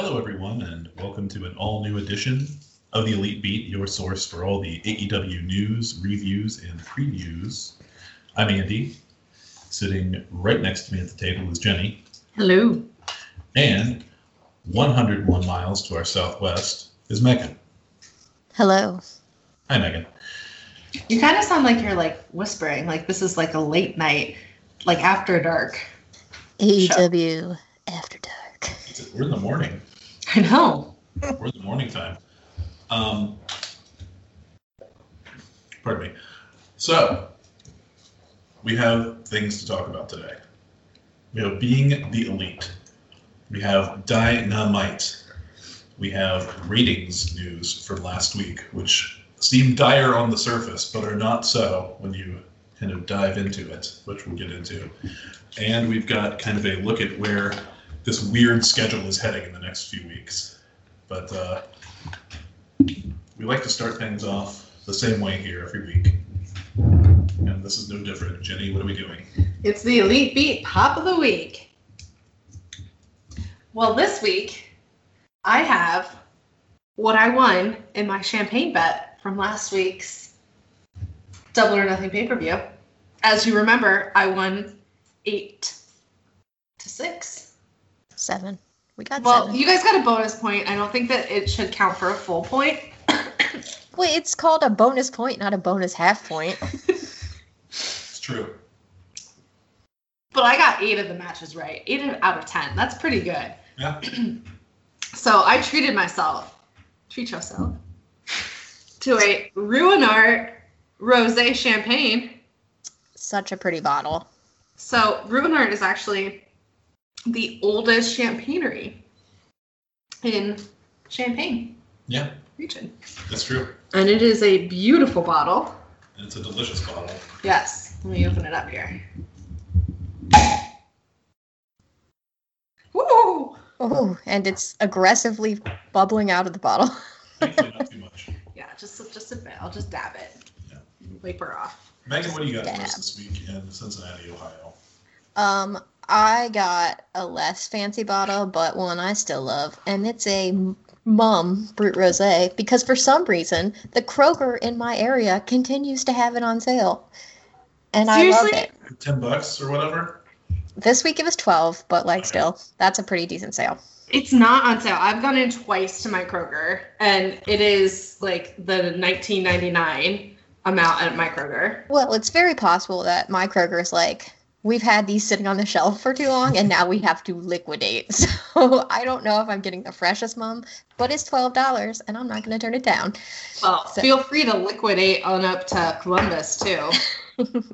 Hello, everyone, and welcome to an all new edition of the Elite Beat, your source for all the AEW news, reviews, and previews. I'm Andy. Sitting right next to me at the table is Jenny. Hello. And 101 miles to our southwest is Megan. Hello. Hi, Megan. You kind of sound like you're like whispering, like this is like a late night, like after dark. AEW After Dark. We're in the morning. I know. In the morning time. Um, pardon me. So, we have things to talk about today. We have being the elite. We have dynamite. We have ratings news from last week, which seem dire on the surface, but are not so when you kind of dive into it, which we'll get into. And we've got kind of a look at where this weird schedule is heading in the next few weeks. But uh, we like to start things off the same way here every week. And this is no different. Jenny, what are we doing? It's the Elite Beat Pop of the Week. Well, this week I have what I won in my champagne bet from last week's Double or Nothing pay per view. As you remember, I won eight to six. Seven. We got Well, seven. you guys got a bonus point. I don't think that it should count for a full point. Wait, it's called a bonus point, not a bonus half point. It's true. But I got eight of the matches right. Eight out of ten. That's pretty good. Yeah. So I treated myself. Treat yourself. To a Ruinart Rosé Champagne. Such a pretty bottle. So Ruinart is actually the oldest champagnery in Champagne Yeah, region. that's true. And it is a beautiful bottle. And it's a delicious bottle. Yes. Let me open it up here. Woo! Oh, and it's aggressively bubbling out of the bottle. Thankfully, not too much. Yeah, just just a bit. I'll just dab it. Yeah. Wipe her off. Megan, what do you got for us this week in Cincinnati, Ohio? Um, I got a less fancy bottle, but one I still love, and it's a Mumm Brut Rosé because for some reason the Kroger in my area continues to have it on sale, and I love it. Ten bucks or whatever? This week it was twelve, but like still, that's a pretty decent sale. It's not on sale. I've gone in twice to my Kroger, and it is like the 19.99 amount at my Kroger. Well, it's very possible that my Kroger is like, we've had these sitting on the shelf for too long and now we have to liquidate. So I don't know if I'm getting the freshest Mumm, but it's $12 and I'm not going to turn it down. Well, So- feel free to liquidate on up to Columbus too.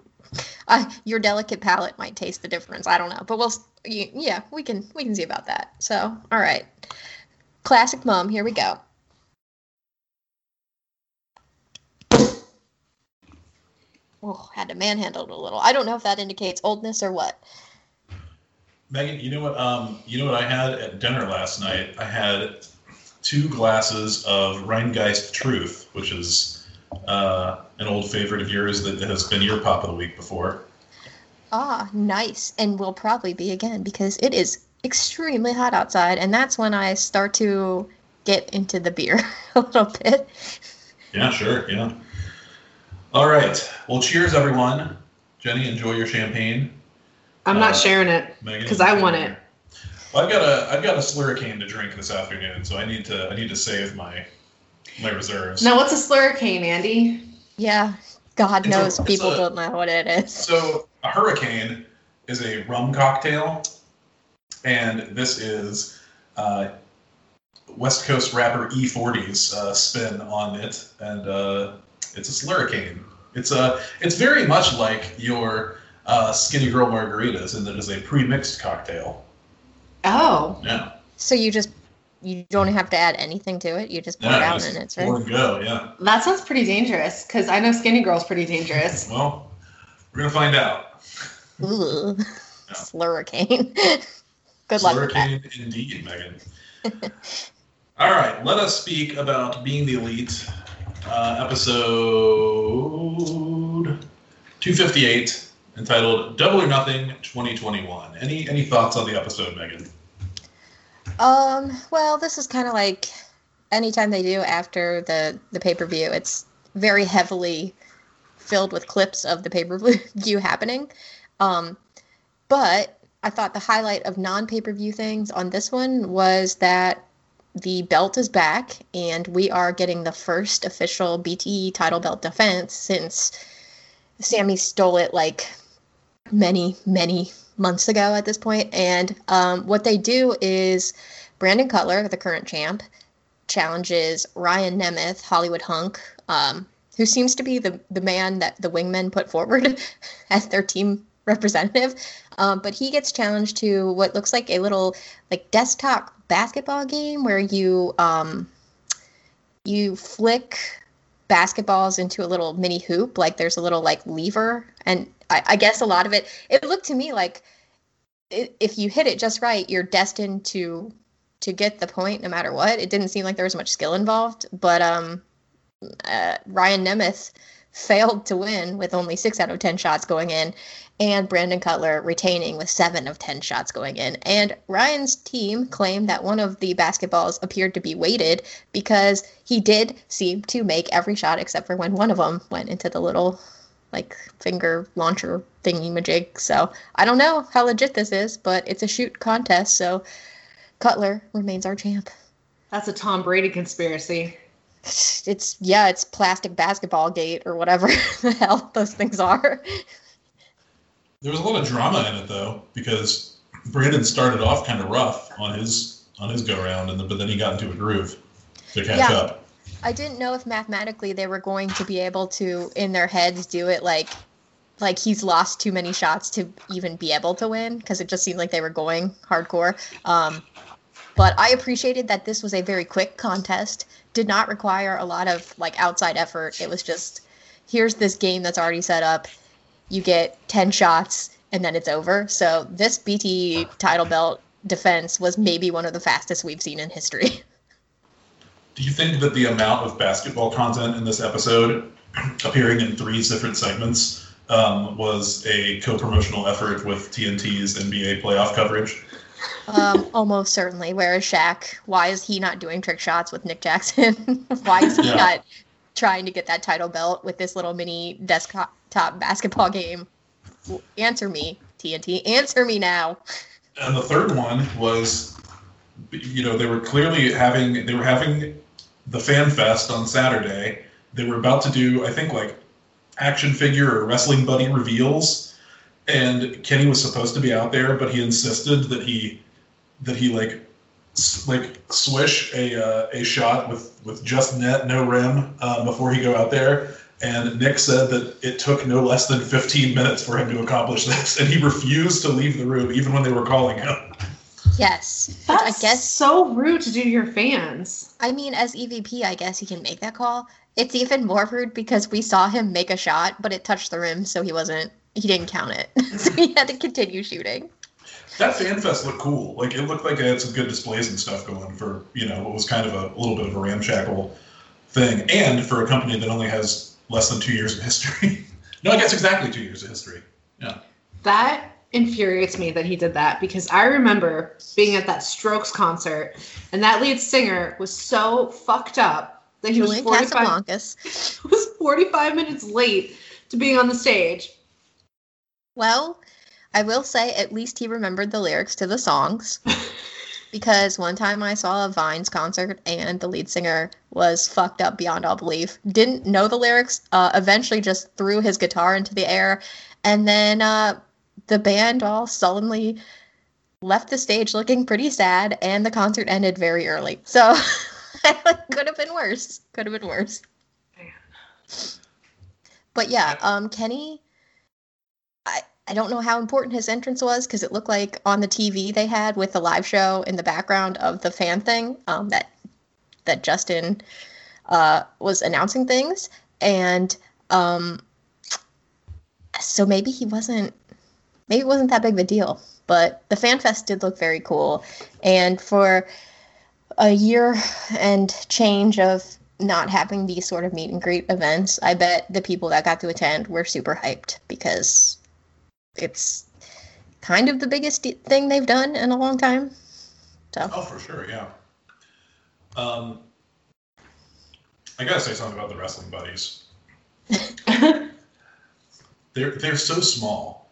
Uh, your delicate palate might taste the difference. I don't know, but we'll, yeah, we can, we can see about that. So, all right. Classic mom. here we go. Oh, had to manhandle it a little. I don't know if that indicates oldness or what. Megan, you know what? Um, you know what I had at dinner last night? I had two glasses of Rhinegeist Truth, which is uh, an old favorite of yours that has been your pop of the week before. Ah, nice. And will probably be again because it is extremely hot outside. And that's when I start to get into the beer a little bit. Yeah, sure. Yeah. All right. Well, cheers, everyone. Jenny, enjoy your champagne. I'm Uh, not sharing it because I want it. Well, I've got a I've got a slurricane to drink this afternoon, so I need to I need to save my my reserves. Now, what's a slurricane, Andy? Yeah, God It's knows it's people a- don't know what it is. So a hurricane is a rum cocktail, and this is uh, West Coast rapper E-40's uh, spin on it, and uh, it's a slurricane. It's a it's very much like your uh, Skinny Girl margaritas, and it is a pre-mixed cocktail. Oh, Yeah, So you just you don't have to add anything to it. You just pour it out just and it's pour and go. Yeah. that sounds pretty dangerous because I know Skinny Girl's pretty dangerous. Well, we're gonna find out. Ooh, slurricane. Good luck with. Slurricane indeed, Megan. All right, let us speak about being the elite. Uh, episode 258, entitled "Double or Nothing 2021." Any any thoughts on the episode, Megan? Um, well, this is kind of like anytime they do after the the pay per view, it's very heavily filled with clips of the pay per view happening. Um, but I thought the highlight of non pay per view things on this one was that the belt is back and we are getting the first official BTE title belt defense since Sammy stole it like many, many months ago at this point. And um, what they do is Brandon Cutler, the current champ, challenges Ryan Nemeth, Hollywood Hunk, um, who seems to be the, the man that the wingmen put forward as their team representative. Um, but he gets challenged to what looks like a little like desktop basketball game where you um, you flick basketballs into a little mini hoop. Like there's a little like lever, and I, I guess a lot of it. It looked to me like it, if you hit it just right, you're destined to to get the point no matter what. It didn't seem like there was much skill involved, but um, uh, Ryan Nemeth failed to win with only six out of ten shots going in, and Brandon Cutler retaining with seven of 10 shots going in. And Ryan's team claimed that one of the basketballs appeared to be weighted because he did seem to make every shot except for when one of them went into the little like finger launcher thingy majig. So I don't know how legit this is, but it's a shoot contest. So Cutler remains our champ. That's a Tom Brady conspiracy. It's yeah, it's plastic basketball gate or whatever the hell those things are. There was a lot of drama in it though, because Brandon started off kind of rough on his on his go round, and then, but then he got into a groove to catch Yeah. up. I didn't know if mathematically they were going to be able to, in their heads, do it like, like he's lost too many shots to even be able to win because it just seemed like they were going hardcore. Um, but I appreciated that this was a very quick contest. Did not require a lot of like outside effort. It was just here's this game that's already set up. You get ten shots and then it's over. So this BT title belt defense was maybe one of the fastest we've seen in history. Do you think that the amount of basketball content in this episode, appearing in three different segments, um, was a co-promotional effort with TNT's NBA playoff coverage? Um, almost certainly. Where is Shaq? Why is he not doing trick shots with Nick Jackson? Why is he Yeah. not trying to get that title belt with this little mini desktop basketball game? Answer me, TNT. Answer me now. And the third one was, you know, they were clearly having they were having the fan fest on Saturday. They were about to do, I think, like action figure or wrestling buddy reveals, and Kenny was supposed to be out there, but he insisted that he that he like like swish a uh, a shot with with just net, no rim, um, before he go out there. And Nick said that it took no less than 15 minutes for him to accomplish this, and he refused to leave the room even when they were calling him. Yes. Which I guess, so rude to do to your fans. I mean, as EVP, I guess he can make that call. It's even more rude because we saw him make a shot, but it touched the rim, so he wasn't, he didn't count it. so he had to continue shooting. That fan fest looked cool. Like it looked like it had some good displays and stuff going for you know what was kind of a, little bit of a ramshackle thing, and for a company that only has less than two years of history. no, I guess exactly two years of history. Yeah. That infuriates me that he did that because I remember being at that Strokes concert and that lead singer was so fucked up that he was 45, Casablancas. was 45 minutes late to being on the stage. Well, I will say at least he remembered the lyrics to the songs. because one time I saw a Vines concert and the lead singer was fucked up beyond all belief. Didn't know the lyrics, uh, eventually just threw his guitar into the air. And then uh, the band all sullenly left the stage looking pretty sad, and the concert ended very early. So could have been worse. Could have been worse. But yeah, um, Kenny, I I don't know how important his entrance was because it looked like on the TV they had with the live show in the background of the fan thing um, that that Justin uh, was announcing things, and um, so maybe he wasn't maybe it wasn't that big of a deal. But the fan fest did look very cool, and for a year and change of not having these sort of meet and greet events, I bet the people that got to attend were super hyped because it's kind of the biggest thing they've done in a long time. So Oh, for sure, yeah. Um, I gotta say something about the wrestling buddies. They're they're so small.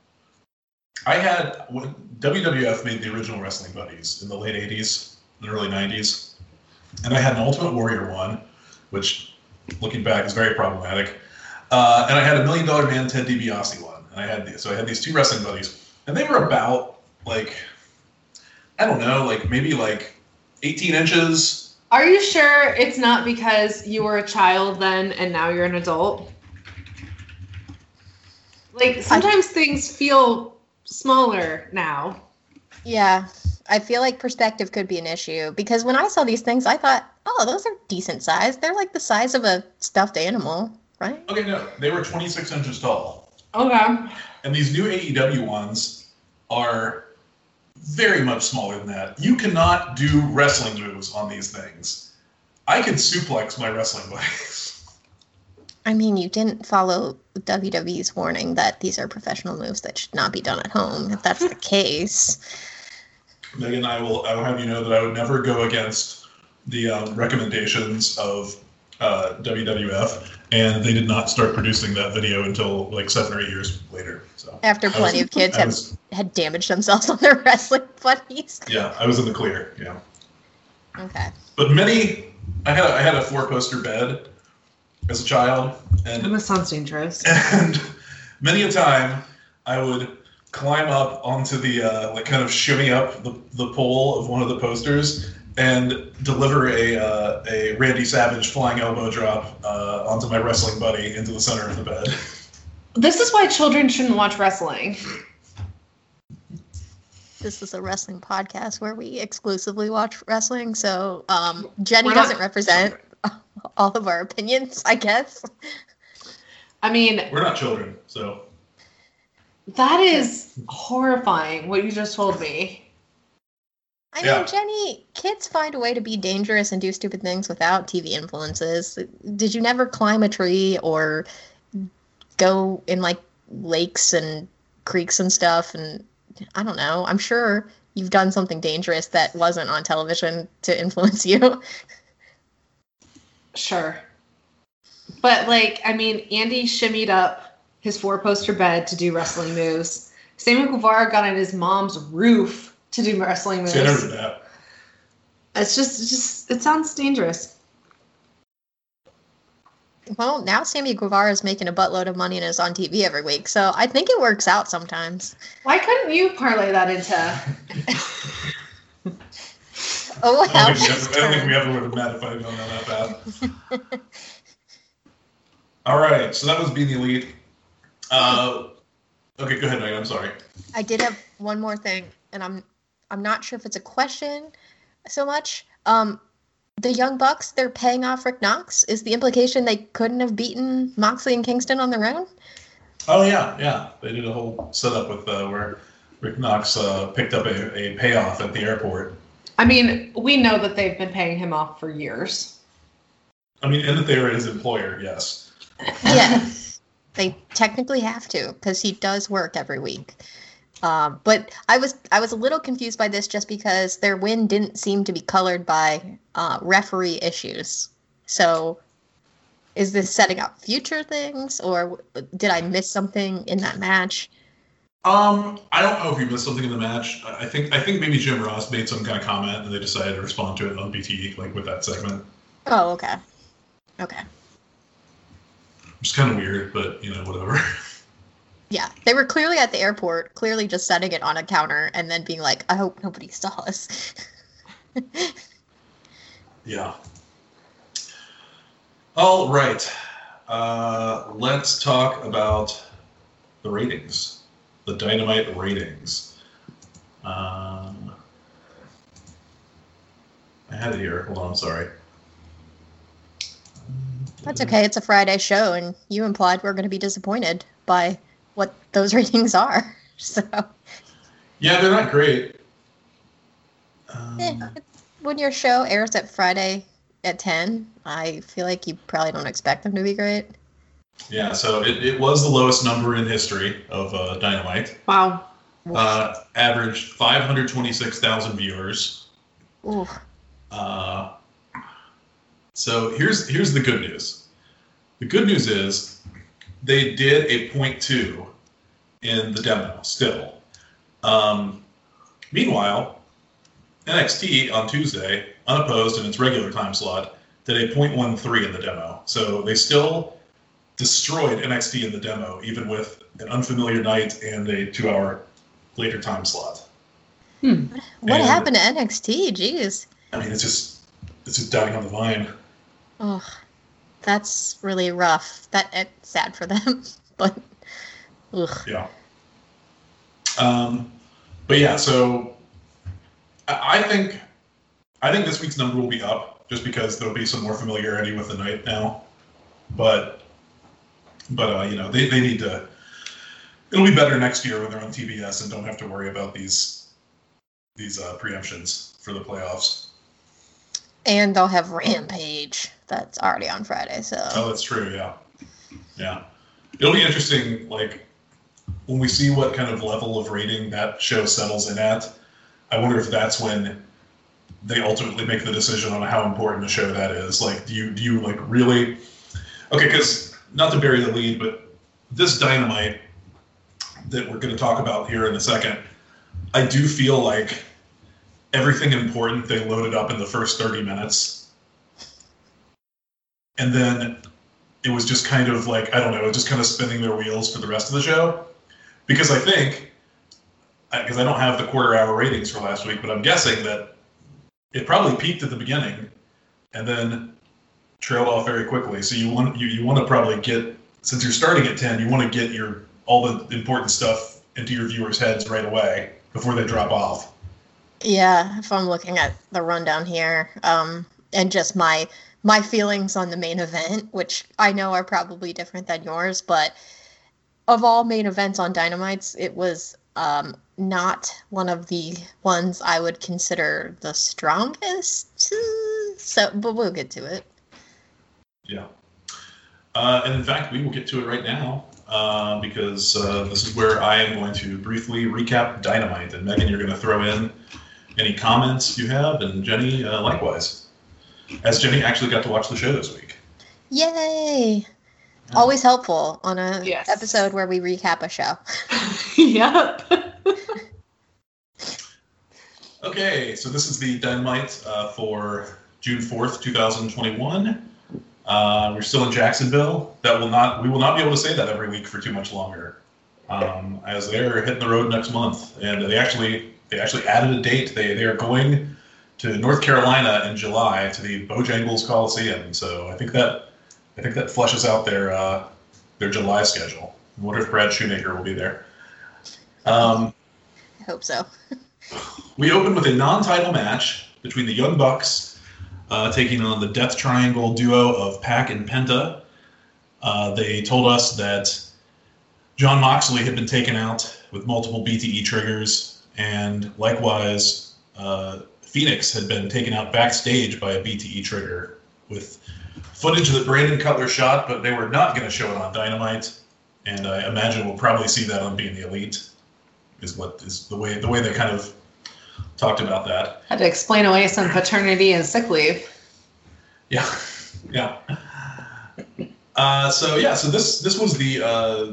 I had when WWF made the original wrestling buddies in the late '80s and early '90s, and I had an Ultimate Warrior one, which, looking back, is very problematic. Uh, and I had a Million Dollar Man Ted DiBiase one, and I had these, so I had these two wrestling buddies, and they were about like I don't know, like maybe like 18 inches. Are you sure it's not because you were a child then and now you're an adult? Like sometimes things feel smaller now. yeah, I feel like perspective could be an issue because when I saw these things, I thought, oh, those are decent size. They're like the size of a stuffed animal, right? Okay, no, they were 26 inches tall. Okay. And these new AEW ones are very much smaller than that. You cannot do wrestling moves on these things. I could suplex my wrestling buddies. I mean, you didn't follow WWE's warning that these are professional moves that should not be done at home. If that's the case, Megan, I will, I will have you know that I would never go against the um, recommendations of uh, WWF, and they did not start producing that video until like seven or eight years later. So after I was- plenty of kids I have was- had damaged themselves on their wrestling buddies. yeah, I was in the clear. Yeah. Okay. But many, I had a, I had a four poster bed as a child, and This sounds dangerous. and many a time I would climb up onto the uh, like kind of shimmy up the, the pole of one of the posters and deliver a uh, a Randy Savage flying elbow drop uh, onto my wrestling buddy into the center of the bed. This is why children shouldn't watch wrestling. This is a wrestling podcast where we exclusively watch wrestling. So um, Jenny not- doesn't represent all of our opinions, I guess. I mean, We're not children, so that is horrifying what you just told me. I Yeah. mean, Jenny, kids find a way to be dangerous and do stupid things without TV influences. Did you never climb a tree or go in like lakes and creeks and stuff? And I don't know. I'm sure you've done something dangerous that wasn't on television to influence you. Sure. But like, I mean, Andy shimmied up his four poster bed to do wrestling moves. Sammy Guevara got on his mom's roof to do wrestling moves. see, I never did that. It's just, it's just, it sounds dangerous. Well, now Sammy Guevara is making a buttload of money and is on TV every week, so I think it works out sometimes. Why couldn't you parlay that into? Oh, I don't, think we ever, I don't think we ever would have met if I had known that path. All right, so that was being the elite. Uh, okay, go ahead, Megan. I'm sorry. I did have one more thing, and I'm I'm not sure if it's a question so much. Um, the Young Bucks, they're paying off Rick Knox. Is the implication they couldn't have beaten Moxley and Kingston on their own? Oh yeah, yeah. They did a whole setup with uh, where Rick Knox uh, picked up a, a payoff at the airport. I mean, we know that they've been paying him off for years. I mean, and that they were his employer. Yes. Yeah, they technically have to because he does work every week. Um, but I was I was a little confused by this just because their win didn't seem to be colored by uh, referee issues. So, is this setting up future things, or did I miss something in that match? Um, I don't know if you missed something in the match. I think I think maybe Jim Ross made some kind of comment, and they decided to respond to it on BT, like with that segment. Oh, okay, okay, It's kind of weird, but you know, whatever. yeah. They were clearly at the airport, clearly just setting it on a counter and then being like, "I hope nobody saw us." yeah. All right. Uh, let's talk about the ratings, the Dynamite ratings. Um, I had it here. Hold on. I'm sorry. That's okay. It's a Friday show, and you implied we're going to be disappointed by what those ratings are. So, Yeah, they're not great. Um, when your show airs at Friday at 10, I feel like you probably don't expect them to be great. Yeah, so it, it was the lowest number in history of uh, Dynamite. Wow. Uh, averaged 526,000 viewers. Ooh. Uh, so here's here's the good news. The good news is they did a point two in the demo still. Um, meanwhile, NXT on Tuesday, unopposed in its regular time slot, did a point one three in the demo. So they still destroyed NXT in the demo, even with an unfamiliar night and a two hour later time slot. What And- happened to NXT? Jeez. I mean, it's just it's just dying on the vine. Oh, that's really rough. That it's sad for them, but ugh. Yeah. Um, but yeah, so I, think I think this week's number will be up just because there'll be some more familiarity with the night now. But but uh, you know they, they need to. It'll be better next year when they're on TBS and don't have to worry about these these uh, preemptions for the playoffs. And they'll have oh. Rampage. That's already on Friday, so Oh, that's true. Yeah, yeah. It'll be interesting, like when we see what kind of level of rating that show settles in at. I wonder if that's when they ultimately make the decision on how important a show that is. Like, do you do you like really? Okay, because not to bury the lead, but this dynamite that we're going to talk about here in a second, I do feel like everything important they loaded up in the first 30 minutes. And then it was just kind of like, I don't know, just kind of spinning their wheels for the rest of the show. Because I think, because I don't have the quarter hour ratings for last week, but I'm guessing that it probably peaked at the beginning and then trailed off very quickly. So you want you, you want to probably get since you're starting at 10, you want to get your all the important stuff into your viewers' heads right away before they drop off. Yeah. If I'm looking at the rundown here, um, and just my my feelings on the main event, which I know are probably different than yours, but of all main events on Dynamites, it was um, not one of the ones I would consider the strongest. So, but we'll get to it. Yeah. Uh, and in fact, we will get to it right now uh, because uh, this is where I am going to briefly recap Dynamite. And Megan, you're going to throw in any comments you have, and Jenny uh, likewise. As Jenny actually got to watch the show this week. Yay! Always helpful on a Yes. episode where we recap a show. yep. Okay, so this is the Dynamite uh, for June 4th, 2021. Uh, we're still in Jacksonville. That will not we will not be able to say that every week for too much longer, um, as they're hitting the road next month. And they actually they actually added a date. They they are going to North Carolina in July to the Bojangles Coliseum. So I think that I think that flushes out their uh, their July schedule. I wonder if Brad Shoemaker will be there. Um, I hope so. we open with a non-title match between the Young Bucks uh, taking on the Death Triangle duo of Pac and Penta. Uh, they told us that Jon Moxley had been taken out with multiple BTE triggers, and likewise, uh, Fenix had been taken out backstage by a BTE trigger with footage that Brandon Cutler shot, but they were not going to show it on Dynamite. And I imagine we'll probably see that on Being the Elite. Is what is the way the way they kind of talked about that. Had to explain away some paternity and sick leave. Yeah, yeah. Uh, so yeah, so this this was the uh,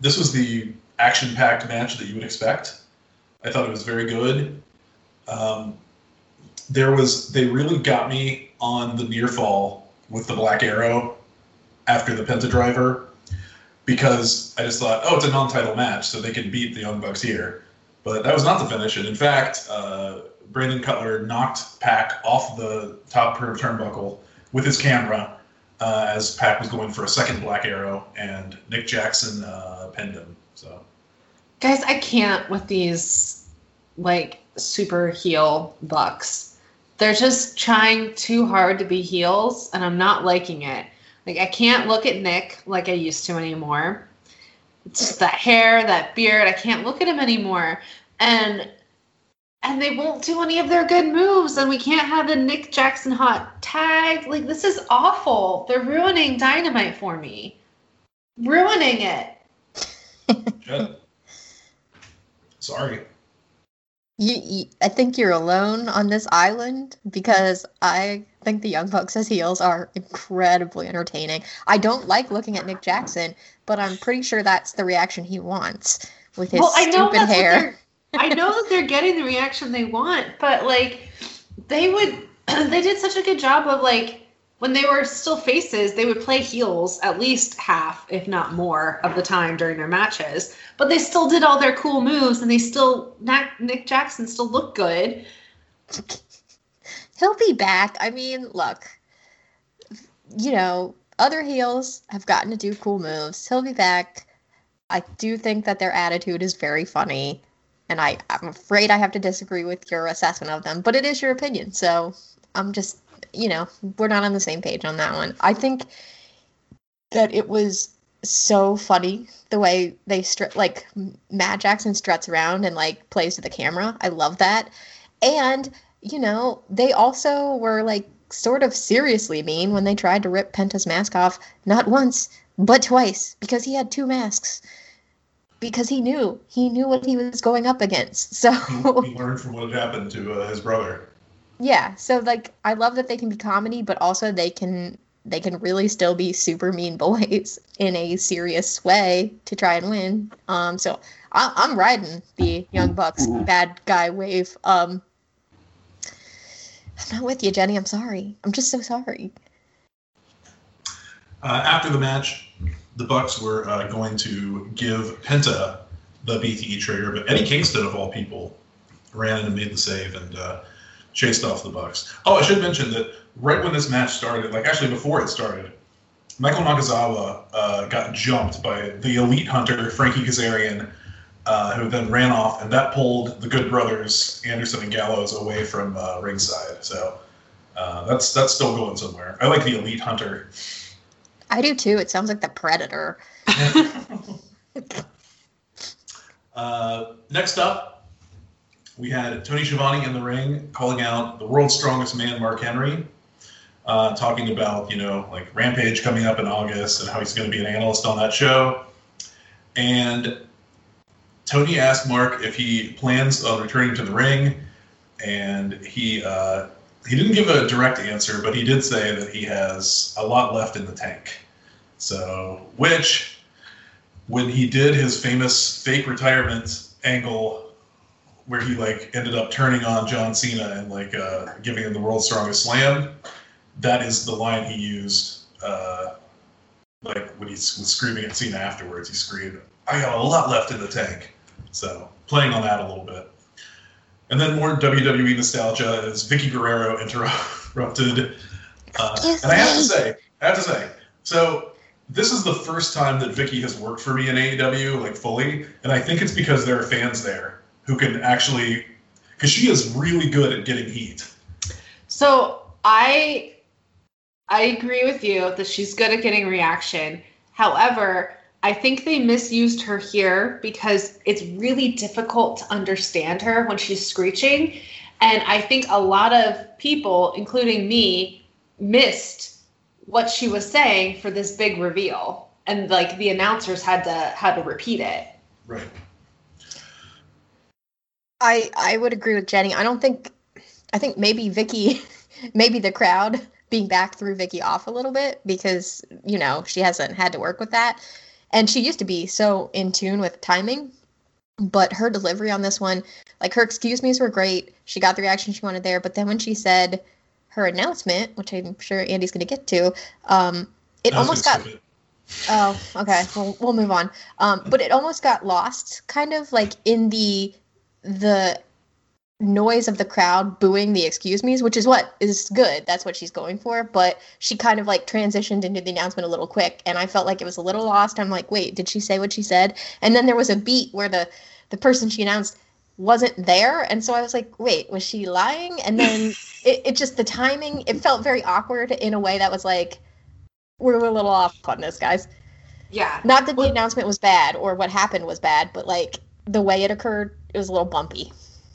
this was the action-packed match that you would expect. I thought it was very good. Um, there was they really got me on the near fall with the Black Arrow after the Penta Driver because I just thought, oh, it's a non-title match, so they can beat the Young Bucks here. But that was not the finish, and in fact, uh, Brandon Cutler knocked Pac off the top turnbuckle with his camera uh, as Pac was going for a second Black Arrow, and Nick Jackson uh, pinned him. So Guys, I can't with these like super heel bucks. They're just trying too hard to be heels, and I'm not liking it. Like I can't look at Nick like I used to anymore. It's just that hair, that beard. I can't look at him anymore. And and they won't do any of their good moves, and we can't have the Nick Jackson hot tag. Like this is awful. They're ruining dynamite for me. Ruining it. Jen, sorry. You, you, I think you're alone on this island because I think the Young Bucks as heels are incredibly entertaining. I don't like looking at Nick Jackson, but I'm pretty sure that's the reaction he wants with his well, I know stupid hair. I know that they're getting the reaction they want, but like, they would. they did such a good job of like when they were still faces, they would play heels at least half, if not more, of the time during their matches. But they still did all their cool moves, and they still Nick Jackson still looked good. He'll be back. I mean, look, you know, other heels have gotten to do cool moves. He'll be back. I do think that their attitude is very funny, and I, I'm afraid I have to disagree with your assessment of them, but it is your opinion, so I'm just, you know, we're not on the same page on that one. I think that it was so funny the way they str- like Matt Jackson struts around and like plays to the camera. I love that. And you know, they also were like sort of seriously mean when they tried to rip Penta's mask off not once, but twice because he had two masks. Because he knew, he knew what he was going up against. So he, learned from what had happened to uh, his brother. Yeah, so like I love that they can be comedy, but also they can they can really still be super mean boys in a serious way to try and win. Um, so I, I'm riding the Young Bucks bad guy wave. Um, I'm not with you, Jenny. I'm sorry. I'm just so sorry. Uh, after the match, the Bucks were uh, going to give Penta the BTE trigger, but Eddie Kingston, of all people, ran in and made the save and uh, chased off the Bucks. Oh, I should mention that right when this match started, like actually before it started, Michael Nakazawa uh, got jumped by the elite hunter Frankie Kazarian, uh, who then ran off, and that pulled the Good Brothers Anderson and Gallows away from uh, ringside. So uh, that's that's still going somewhere. I like the elite hunter. I do too. It sounds like the Predator. Uh, next up, we had Tony Schiavone in the ring calling out the world's strongest man, Mark Henry, uh, talking about, you know, like Rampage coming up in August and how he's going to be an analyst on that show. And Tony asked Mark if he plans on returning to the ring, and he uh, he didn't give a direct answer, but he did say that he has a lot left in the tank. So, which, when he did his famous fake retirement angle where he like ended up turning on John Cena and like uh, giving him the world's strongest slam. That is the line he used. Uh, like when he was screaming at Cena afterwards, he screamed, "I got a lot left in the tank." So playing on that a little bit. And then more WWE nostalgia as Vickie Guerrero interrupted. Uh, and I have to say, I have to say, so this is the first time that Vicky has worked for me in AEW, like fully, and I think it's because there are fans there who can actually, because she is really good at getting heat. So I I agree with you that she's good at getting reaction. However, I think they misused her here because it's really difficult to understand her when she's screeching. And I think a lot of people, including me, missed what she was saying for this big reveal. And like the announcers had to had to repeat it. Right. I I would agree with Jenny. I don't think I think maybe Vickie maybe the crowd being back threw Vickie off a little bit because, you know, she hasn't had to work with that. And she used to be so in tune with timing. But her delivery on this one, like her excuse me's were great. She got the reaction she wanted there. But then when she said her announcement, which I'm sure Andy's going to get to, um, it almost got. It. Oh, okay. Well, we'll move on. Um, but it almost got lost, kind of like in the the noise of the crowd booing the excuse me's, which is what is good. That's what she's going for. But she kind of like transitioned into the announcement a little quick, and I felt like it was a little lost. I'm like, wait, did she say what she said? And then there was a beat where the the person she announced wasn't there, and so I was like, wait, was she lying? And then it, it just the timing, it felt very awkward in a way that was like, we're a little off on this, guys. Yeah. Not that the announcement was bad or what happened was bad, but like the way it occurred, it was a little bumpy.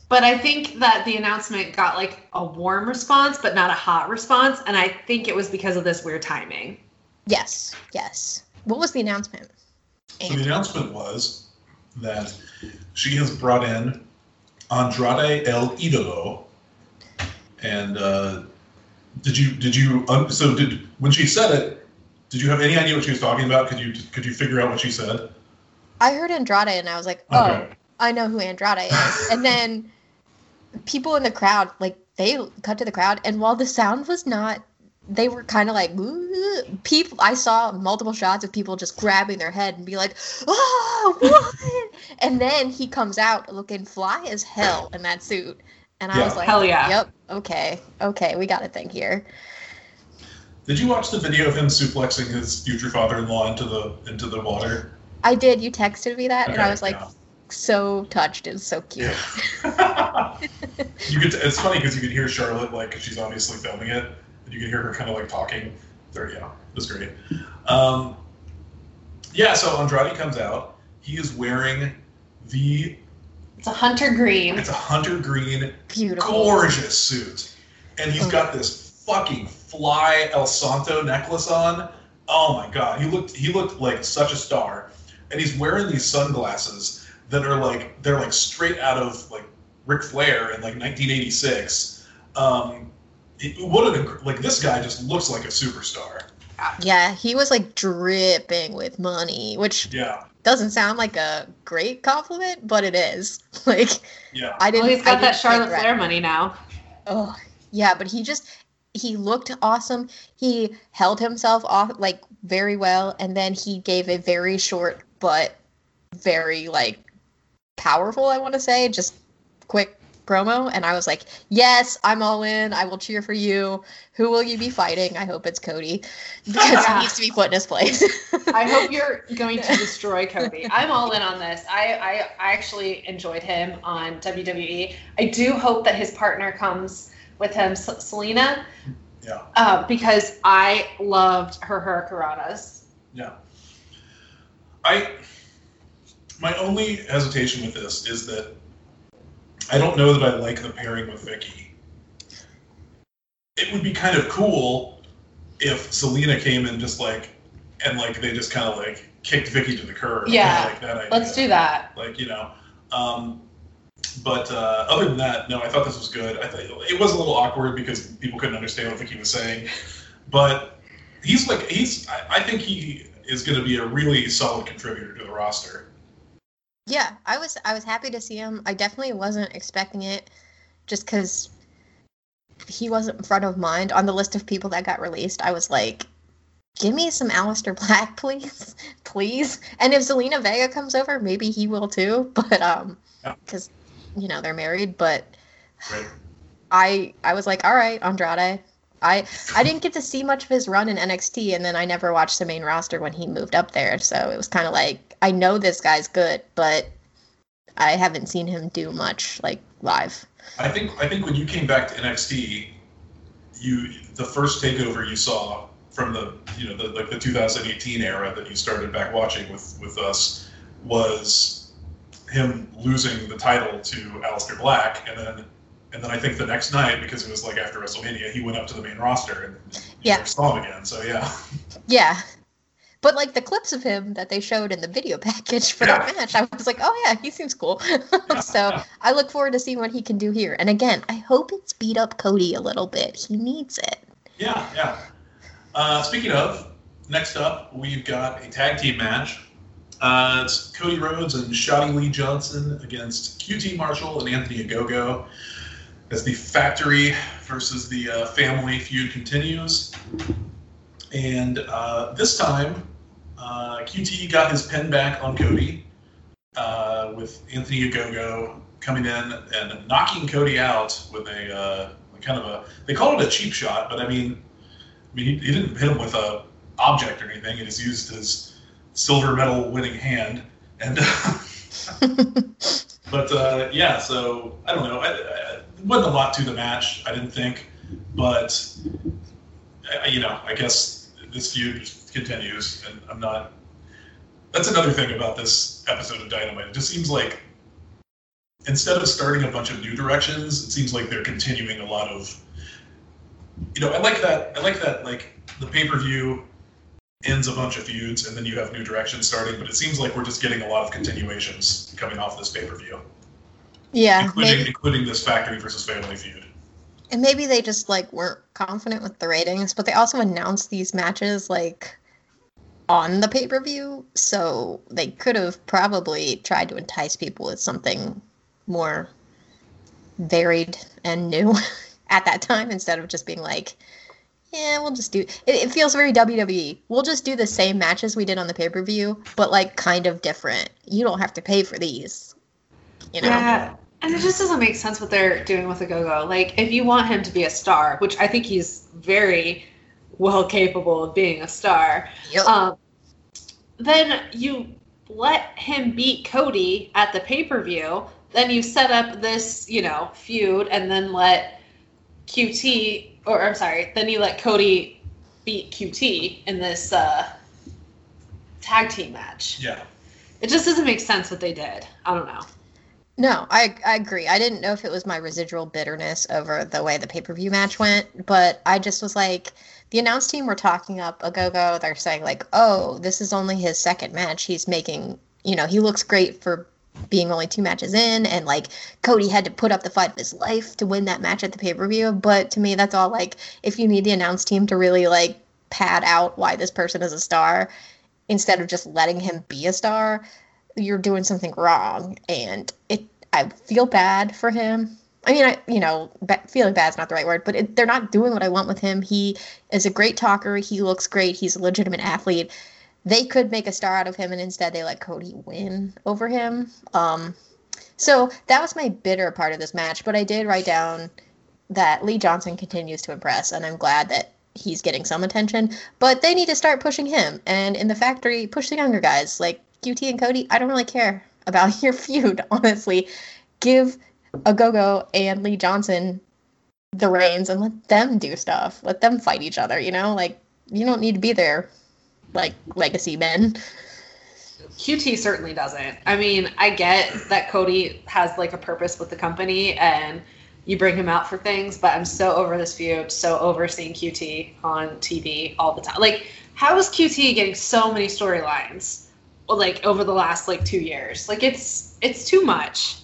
But I think that the announcement got like a warm response, but not a hot response. And I think it was because of this weird timing. Yes, yes. What was the announcement? So the announcement was that she has brought in Andrade El Idolo. And uh, did you did you so did when she said it? Did you have any idea what she was talking about? Could you could you figure out what she said? I heard Andrade and I was like, oh, Okay. I know who Andrade is. and then people in the crowd, like they cut to the crowd, and while the sound was not, they were kind of like, people. I saw multiple shots of people just grabbing their head and be like, oh, what? and then he comes out looking fly as hell in that suit, and I Yeah. was like, Hell yeah. yep, okay, okay, we got a thing here. Did you watch the video of him suplexing his future father-in-law into the into the water? I did. You texted me that, and I was like, yeah. so touched. It's so cute. you could. It's funny because you could hear Charlotte like she's obviously filming it, and you could hear her kind of like talking. There, yeah, it was great. Um, yeah, so Andrade comes out. He is wearing the. It's a hunter green. It's a hunter green, Beautiful. gorgeous suit, and he's Oh. got this fucking fly El Santo necklace on. Oh my god, he looked he looked like such a star, and he's wearing these sunglasses that are like they're like straight out of like Ric Flair in like 1986. Um, it- what an like this guy just looks like a superstar. Yeah, he was like dripping with money, which Yeah, doesn't sound like a great compliment, but it is. Like yeah. I didn't. Well, he's I got that didn't Charlotte think right. Flair money now. Oh, yeah, but he just he looked awesome. He held himself off like very well, and then he gave a very short but very like powerful. I want to say just quick promo, and I was like, yes, I'm all in. I will cheer for you. Who will you be fighting? I hope it's Cody because Yeah. he needs to be put in his place. I hope you're going to destroy Cody. I'm all in on this. I, I, I actually enjoyed him on WWE. I do hope that his partner comes with him, S- Zelina, Yeah. uh, because I loved her hurricanranas. Yeah. I my only hesitation with this is that I don't know that I like the pairing with Vickie. It would be kind of cool if Zelina came in just like and like they just kind of like kicked Vickie to the curb. Yeah. like that idea. Let's do that. Like you know, um, but uh, other than that, no, I thought this was good. I thought it was a little awkward because people couldn't understand what Vickie was saying, but he's like he's. I, I think he is going to be a really solid contributor to the roster. Yeah, I was I was happy to see him. I definitely wasn't expecting it just cuz he wasn't front of mind on the list of people that got released. I was like, "Give me some Aleister Black, please. please." And if Zelina Vega comes over, maybe he will too, but um Yeah. cuz you know, they're married, but Right. I I was like, "All right, Andrade." I I didn't get to see much of his run in NXT and then I never watched the main roster when he moved up there. So it was kind of like I know this guy's good, but I haven't seen him do much like live. I think I think when you came back to NXT, you the first takeover you saw from the you know the like the 2018 era that you started back watching with with us was him losing the title to Aleister Black, and then and then I think the next night because it was like after WrestleMania, he went up to the main roster and Yeah. saw him again. So yeah, Yeah. But like the clips of him that they showed in the video package for that match, I was like, "Oh yeah, he seems cool." so I look forward to seeing what he can do here. And again, I hope it's beat up Cody a little bit. He needs it. Yeah, yeah. Uh, speaking of, next up we've got a tag team match. Uh, it's Cody Rhodes and Shotty Lee Johnson against QT Marshall and Anthony Ogogo as the factory versus the uh, family feud continues. And uh, this time, uh, QT got his pen back on Cody uh, with Anthony Ogogo coming in and knocking Cody out with a uh, kind of a they call it a cheap shot, but I mean, I mean he, he didn't hit him with a object or anything. He just used his silver medal winning hand, and but uh, yeah. So I don't know. I, I, wasn't a lot to the match. I didn't think, but I, you know, I guess this feud just continues, and I'm not. That's another thing about this episode of Dynamite. It just seems like instead of starting a bunch of new directions, it seems like they're continuing a lot of. You know, I like that. I like that. Like the pay per view ends a bunch of feuds, and then you have new directions starting. But it seems like we're just getting a lot of continuations coming off this pay per view. Yeah, including maybe, including this factory versus family feud. and maybe they just like weren't confident with the ratings, but they also announced these matches like on the pay per view, so they could have probably tried to entice people with something more varied and new at that time instead of just being like, yeah, we'll just do. It, it feels very WWE. We'll just do the same matches we did on the pay per view, but like kind of different. You don't have to pay for these. You know. Yeah. And it just doesn't make sense what they're doing with the go go. Like, if you want him to be a star, which I think he's very well capable of being a star, Yep. um, then you let him beat Cody at the pay per view. Then you set up this, you know, feud, and then let QT, or I'm sorry, then you let Cody beat QT in this uh, tag team match. Yeah. It just doesn't make sense what they did. I don't know. No, I I agree. I didn't know if it was my residual bitterness over the way the pay per view match went, but I just was like, the announce team were talking up Ogogo. They're saying like, oh, this is only his second match. He's making, you know, he looks great for being only two matches in, and like Cody had to put up the fight of his life to win that match at the pay per view. But to me, that's all like, if you need the announce team to really like pad out why this person is a star, instead of just letting him be a star, you're doing something wrong. And it i feel bad for him. I mean i you know ba- feeling bad is not the right word but it, they're not doing what i want with him. He is a great talker. He looks great. He's a legitimate athlete they could make a star out of him and instead they let cody win over him um so that was my bitter part of this match but i did write down that lee johnson continues to impress and i'm glad that he's getting some attention but they need to start pushing him and in the factory push the younger guys like QT and Cody, I don't really care about your feud, honestly. Give Ogogo and Lee Johnson the reins and let them do stuff. Let them fight each other, you know? Like, you don't need to be there like legacy men. QT certainly doesn't. I mean, I get that Cody has like a purpose with the company and you bring him out for things, but I'm so over this feud, so over seeing QT on TV all the time. Like, how is QT getting so many storylines? Like over the last like two years, like it's it's too much.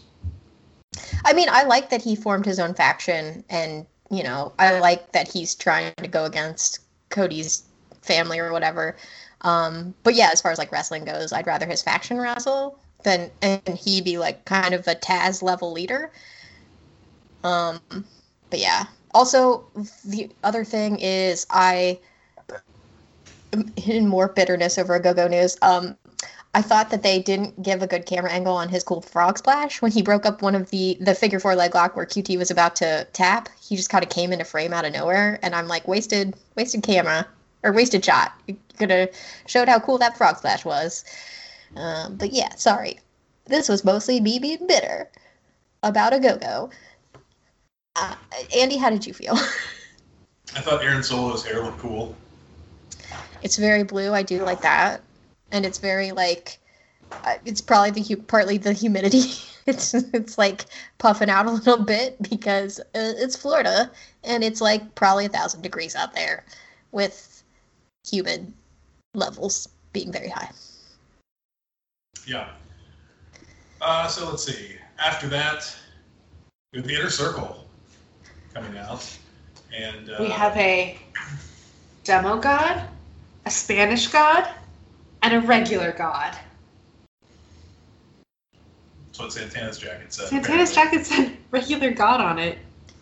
I mean, I like that he formed his own faction and, you know, I like that he's trying to go against Cody's family or whatever. Um, but yeah, as far as like wrestling goes, I'd rather his faction wrestle than and he be like kind of a Taz level leader. Um, but yeah. Also, the other thing is I in more bitterness over Ogogo news. Um, I thought that they didn't give a good camera angle on his cool frog splash when he broke up one of the the figure four leg lock where QT was about to tap. He just kind of came into frame out of nowhere, and I'm like, wasted, wasted camera or wasted shot. You could have showed how cool that frog splash was. Um, but yeah, sorry. This was mostly me being bitter about Ogogo. Uh, Andy, how did you feel? I thought Aaron Solo's hair looked cool. It's very blue. I do like that, and it's very like uh, it's probably the hu- partly the humidity. It's it's like puffing out a little bit because uh, it's Florida and it's like probably a thousand degrees out there, with humid levels being very high. Yeah. Uh, so let's see. After that, we have the Inner Circle coming out, and uh, We have a demo god, a Spanish god, and a regular god. That's what Santana's jacket said. Santana's apparently. jacket said regular god on it.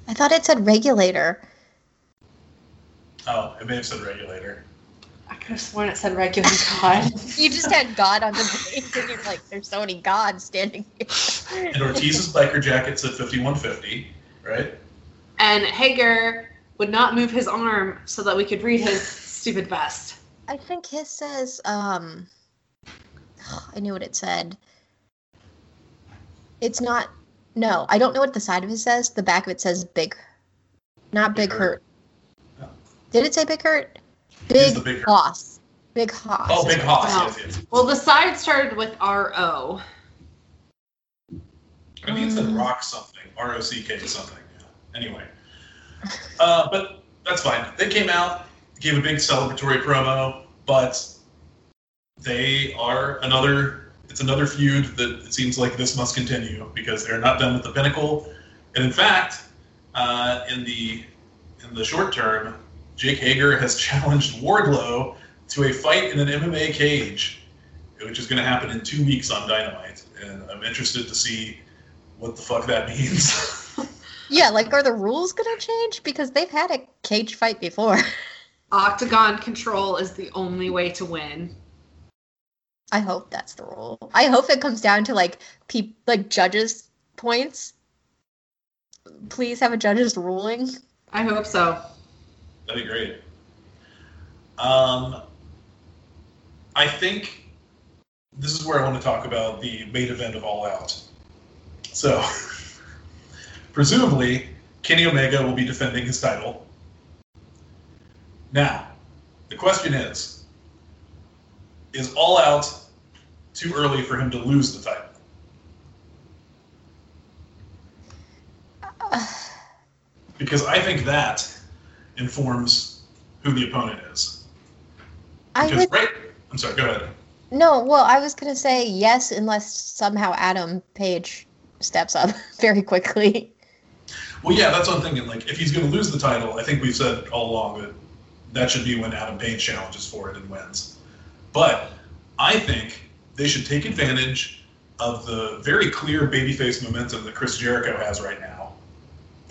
I thought it said regulator. Oh, it may have said regulator. I could have sworn it said regular god. You just had God on the base, and you're like, there's so many gods standing here. And Ortiz's biker jacket said 5150, right? and Hager would not move his arm so that we could read his stupid vest. I think his says, um, I knew what it said. It's not, no, I don't know what the side of it says. The back of it says big, not Big big, Hurt. hurt. Did it say big hurt? It is Big, the Big Hurt. Hoss. Big Hoss. Oh, Big what Hoss. it Wow. Yes, yes. Well, the side started with R O. I think it said Um, rock something. R O C K something. Yeah. Anyway. Uh, but that's fine. They came out, gave a big celebratory promo, but they are another it's another feud that it seems like this must continue because they're not done with the pinnacle. And in fact, uh, in the in the short term, Jake Hager has challenged Wardlow to a fight in an MMA cage, which is going to happen in two weeks on Dynamite. And I'm interested to see what the fuck that means. Yeah, like are the rules gonna change? Because they've had a cage fight before. Octagon control is the only way to win. I hope that's the rule. I hope it comes down to like peop like judges points. Please have a judge's ruling. I hope so. That'd be great. Um, I think this is where I want to talk about the main event of All Out. So, presumably, Kenny Omega will be defending his title. Now, the question is Is All Out too early for him to lose the title? Because I think that informs who the opponent is. I would, right, I'm sorry. Go ahead. no. Well, I was gonna say yes, unless somehow Adam Page steps up very quickly. Well, yeah, that's what I'm thinking. Like, if he's going to lose the title, I think we've said all along that that should be when Adam Page challenges for it and wins. But I think they should take advantage of the very clear babyface momentum that Chris Jericho has right now,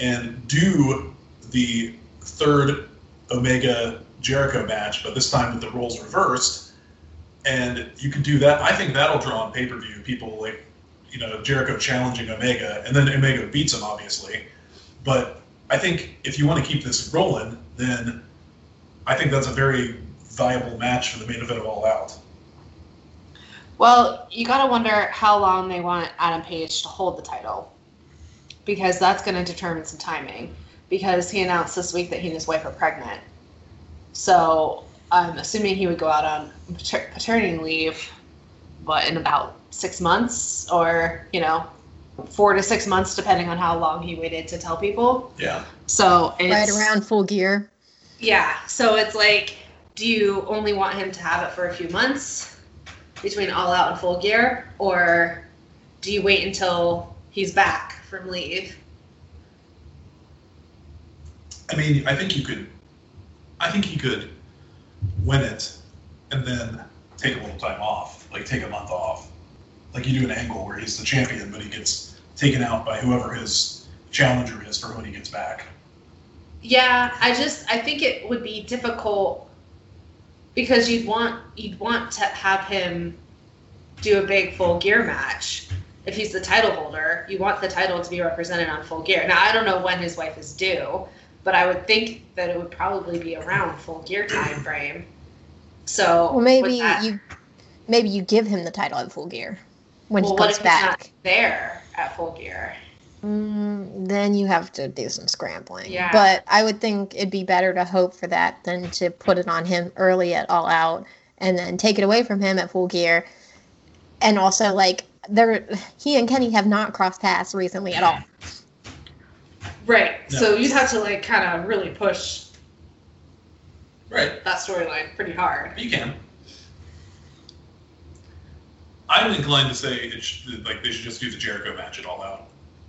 and do the third Omega Jericho match, but this time with the roles reversed. And you can do that. I think that'll draw on pay per view people like, you know, Jericho challenging Omega, and then Omega beats him, obviously. But I think if you want to keep this rolling, then I think that's a very viable match for the main event of All Out. Well, you gotta wonder how long they want Adam Page to hold the title, because that's gonna determine some timing. Because he announced this week that he and his wife are pregnant, so I'm assuming he would go out on paternity leave, but in about six months, or you know, four to six months, depending on how long he waited to tell people. Yeah. So it's Right around full gear. yeah. So it's like, do you only want him to have it for a few months between All Out and Full Gear, or do you wait until he's back from leave? I mean, I think you could. I think he could win it and then take a little time off, like take a month off. Like you do an angle where he's the champion, but he gets taken out by whoever his challenger is for when he gets back. Yeah, I just I think it would be difficult because you'd want you'd want to have him do a big Full Gear match. If he's the title holder, you want the title to be represented on Full Gear. Now I don't know when his wife is due, but I would think that it would probably be around Full Gear time frame. So Well, maybe that- you, maybe you give him the title at full gear when well, he what comes if he's not back. there at Full Gear? Mm, then you have to do some scrambling. Yeah. But I would think it'd be better to hope for that than to put it on him early at All Out and then take it away from him at Full Gear. And also, like, there, he and Kenny have not crossed paths recently at all. Right. No. So you'd have to like kind of really push Right. that storyline pretty hard. You can. I'm inclined to say it should, like they should just do the Jericho match at All Out.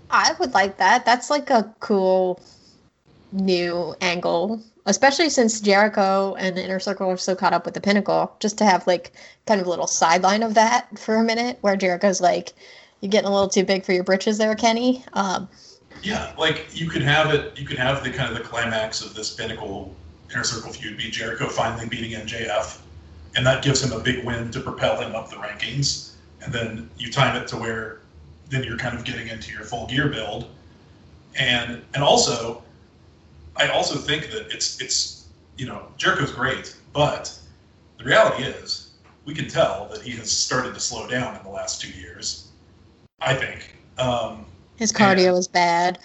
I would like that. That's like a cool new angle, especially since Jericho and the Inner Circle are so caught up with the Pinnacle. Just to have like kind of a little sideline of that for a minute, where Jericho's like, "You're getting a little too big for your britches, there, Kenny." Um, Yeah, like you could have it. You could have the kind of the climax of this pinnacle inner circle feud be Jericho finally beating MJF, and that gives him a big win to propel him up the rankings. And then you time it to where then you're kind of getting into your full gear build, and and also, I also think that it's it's you know Jericho's great, but the reality is we can tell that he has started to slow down in the last two years. I think. Um, his cardio is bad.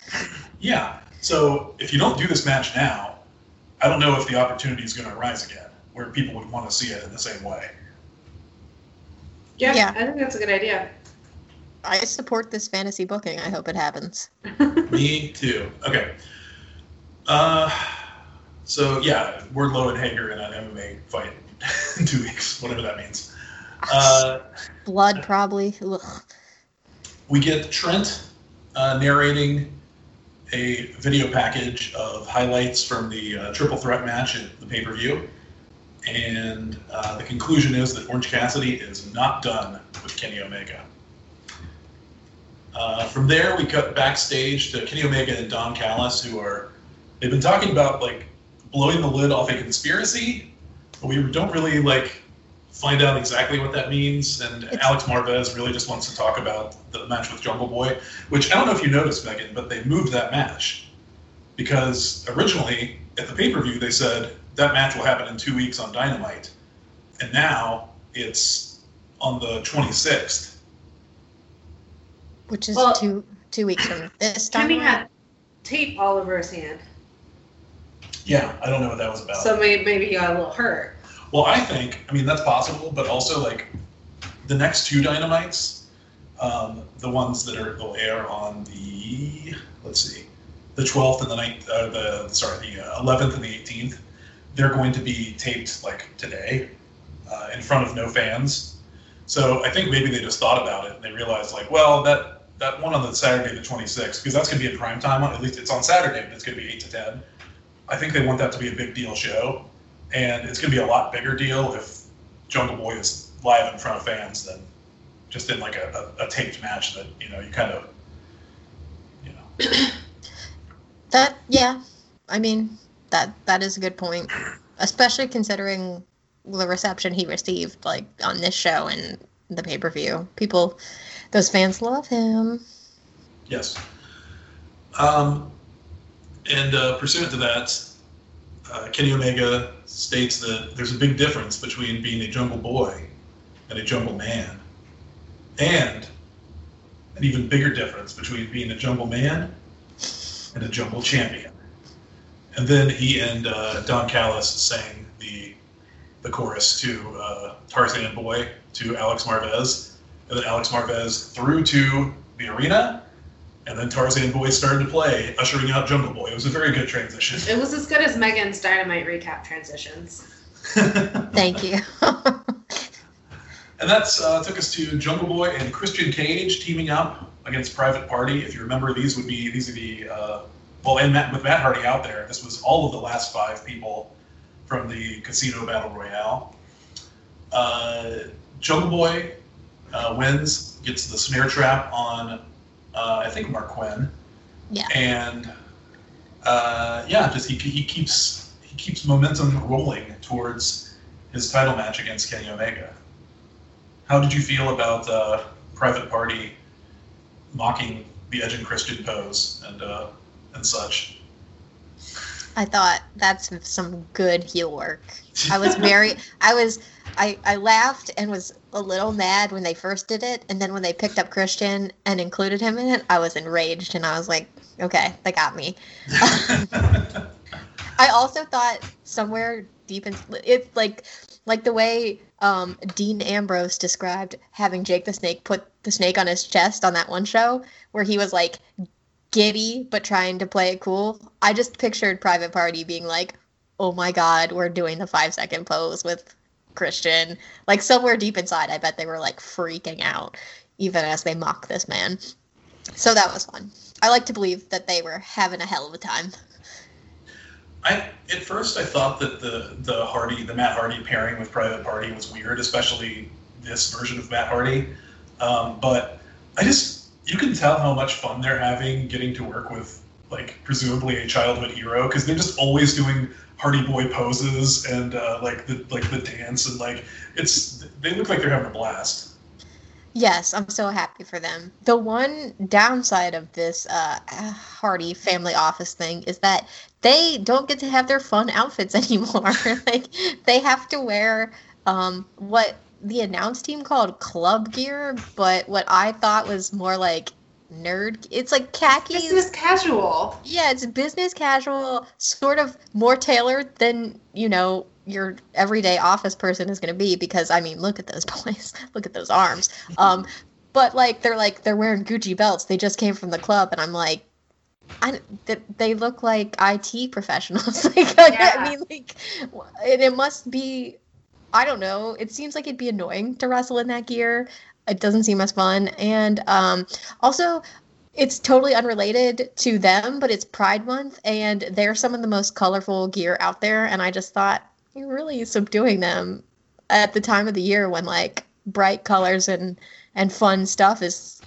yeah. So if you don't do this match now, I don't know if the opportunity is going to arise again, where people would want to see it in the same way. Yeah, Yeah. I think that's a good idea. I support this fantasy booking. I hope it happens. Me too. Okay. Uh, so yeah, Wardlow and Hager in an MMA fight in two weeks, whatever that means. Uh, Blood, probably. Ugh. we get Trent uh, narrating a video package of highlights from the uh, triple threat match at the pay per view. And uh, the conclusion is that Orange Cassidy is not done with Kenny Omega. Uh, from there, we cut backstage to Kenny Omega and Don Callis, who are, they've been talking about like blowing the lid off a conspiracy, but we don't really like find out exactly what that means. And It's- Alex Marvez really just wants to talk about the match with Jungle Boy, which I don't know if you noticed, Megan, but they moved that match because originally at the pay per view they said that match will happen in two weeks on Dynamite, and now it's on the 26th. Which is Well- two two weeks from this time. Kenny around. had tape all over his hand, Yeah, I don't know what that was about. so maybe, maybe he got a little hurt. Well, I think, I mean, that's possible, but also like the next two dynamites, um, the ones that are will air on the let's see, the 12th and the 9th, uh, the sorry, the uh, 11th and the 18th, they're going to be taped like today, uh, in front of no fans. So I think maybe they just thought about it and they realized like, well, that that one on the Saturday the 26th, because that's going to be in prime time. At least it's on Saturday, but it's going to be eight to ten. I think they want that to be a big deal show and it's going to be a lot bigger deal if Jungle Boy is live in front of fans than just in like a, a, a taped match that you know you kind of you know That yeah, I mean that that is a good point, especially considering the reception he received like on this show and the pay per view. People, those fans love him. yes um, and uh, pursuant to that uh, Kenny Omega states that there's a big difference between being a Jungle Boy and a Jungle Man and an even bigger difference between being a Jungle Man and a Jungle Champion. And then he and uh, Don Callis sang the the chorus to uh, Tarzan Boy to Alex Marvez, and then Alex Marvez threw to the arena, and then Tarzan Boy started to play, ushering out Jungle Boy. It was a very good transition. It was as good as Megan's Dynamite recap transitions. Thank you. And that's uh, took us to Jungle Boy and Christian Cage teaming up against Private Party. If you remember, these would be these are the uh, well, and Matt, with Matt Hardy out there, this was all of the last five people from the Casino Battle Royale. Uh, Jungle Boy uh, wins, gets the snare trap on uh, I think Marq Quen. Yeah. And uh, yeah, just he, he keeps he keeps momentum rolling towards his title match against Kenny Omega. How did you feel about uh, Private Party mocking the Edge and Christian pose and uh, and such? I thought that's some good heel work. I was very, I was, I, I laughed and was a little mad when they first did it, and then when they picked up Christian and included him in it, I was enraged and I was like, okay, they got me. I also thought somewhere deep in it's like like the way um, Dean Ambrose described having Jake the Snake put the snake on his chest on that one show where he was like giddy but trying to play it cool. I just pictured Private Party being like, "Oh my god, we're doing the 5 second pose with Christian." Like somewhere deep inside, I bet they were like freaking out even as they mock this man. So that was fun. I like to believe that they were having a hell of a time. I at first I thought that the the Hardy the Matt Hardy pairing with Private Party was weird, especially this version of Matt Hardy. Um, but I just you can tell how much fun they're having getting to work with like presumably a childhood hero because they're just always doing Hardy Boy poses and uh, like the like the dance and like it's they look like they're having a blast. Yes, I'm so happy for them. The one downside of this uh, Hardy family office thing is that they don't get to have their fun outfits anymore. like they have to wear um, what the announce team called club gear, but what I thought was more like nerd. It's like khakis. Business casual. Yeah, it's business casual, sort of more tailored than, you know, your everyday office person is going to be because I mean, look at those boys. look at those arms. Um but like they're like they're wearing Gucci belts. They just came from the club and I'm like I, th- they look like IT professionals. like, Yeah. I mean, like, and it must be I don't know. It seems like it'd be annoying to wrestle in that gear. It doesn't seem as fun. And um, also, it's totally unrelated to them, but it's Pride Month, and they're some of the most colorful gear out there. And I just thought you're really subduing them at the time of the year when like bright colors and and fun stuff is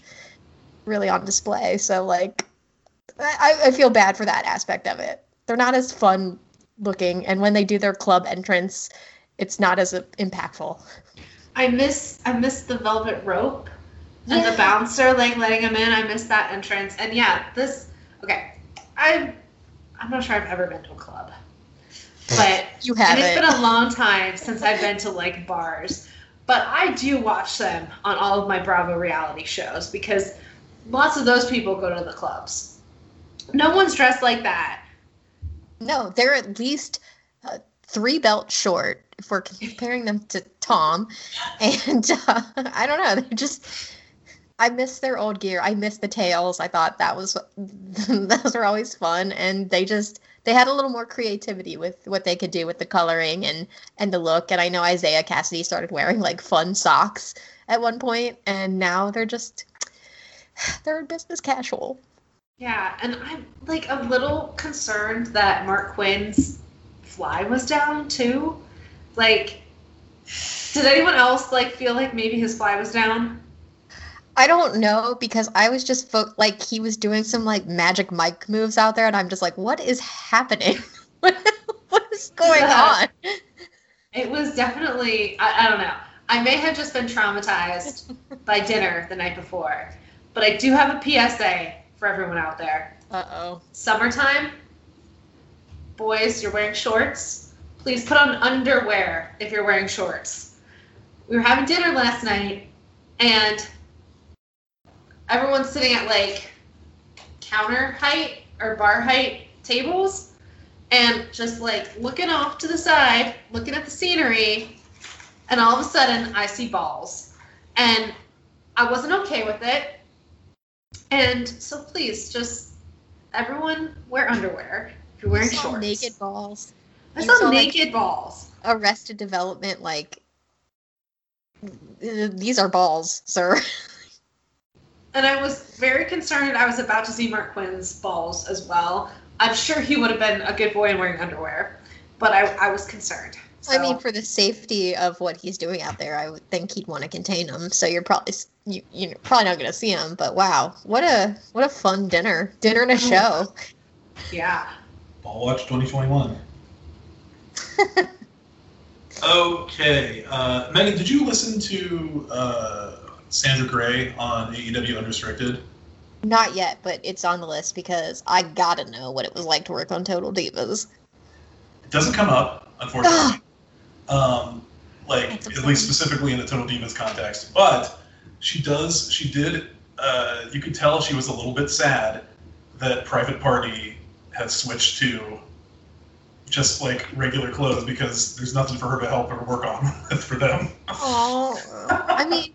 really on display. So like, I, I feel bad for that aspect of it. They're not as fun looking, and when they do their club entrance, it's not as impactful. I miss I miss the velvet rope and the bouncer like letting him in. I miss that entrance. And yeah, this okay. I I'm not sure I've ever been to a club. But You have it's it. been a long time since I've been to like bars. But I do watch them on all of my Bravo reality shows because lots of those people go to the clubs. No one's dressed like that. No, they're at least uh, three belts short if we're comparing them to Tom. And uh, I don't know, they just. I miss their old gear. I miss the tails. I thought that was those were always fun, and they just they had a little more creativity with what they could do with the coloring and and the look. And I know Isiah Kassidy started wearing like fun socks at one point, and now they're just they're business casual. Yeah, and I'm like a little concerned that Marq Quen's fly was down too. Like, did anyone else like feel like maybe his fly was down? I don't know because I was just fo- like he was doing some like Magic Mike moves out there, and I'm just like, what is happening? what is going on? It was definitely I, I don't know. I may have just been traumatized by dinner the night before, but I do have a PSA for everyone out there. Uh oh. Summertime, boys, you're wearing shorts. Please put on underwear if you're wearing shorts. We were having dinner last night, and everyone's sitting at like counter height or bar height tables, and just like looking off to the side, looking at the scenery, and all of a sudden I see balls. And I wasn't okay with it. And so please just everyone wear underwear if you're wearing shorts. naked balls. I You saw, saw, like- naked balls. Arrested Development, like these are balls, sir. And I was very concerned I was about to see Marq Quen's balls as well. I'm sure he would have been a good boy in wearing underwear, but I, I was concerned. I mean, for the safety of what he's doing out there, I would think he'd want to contain them. So you're probably you you're probably not going to see him. But wow, what a what a fun dinner, dinner and a oh. show. yeah. Ball Watch 2021. okay. Uh, Megan, did you listen to uh, Sandra Grey on AEW Unrestricted? Not yet, but it's on the list because I gotta know what it was like to work on Total Divas. It doesn't come up, unfortunately. um, like at least specifically in the Total Divas context, but she does. She did. Uh, you could tell she was a little bit sad that Private Party had switched to just like regular clothes because there's nothing for her to help or work on for them. Oh, I mean,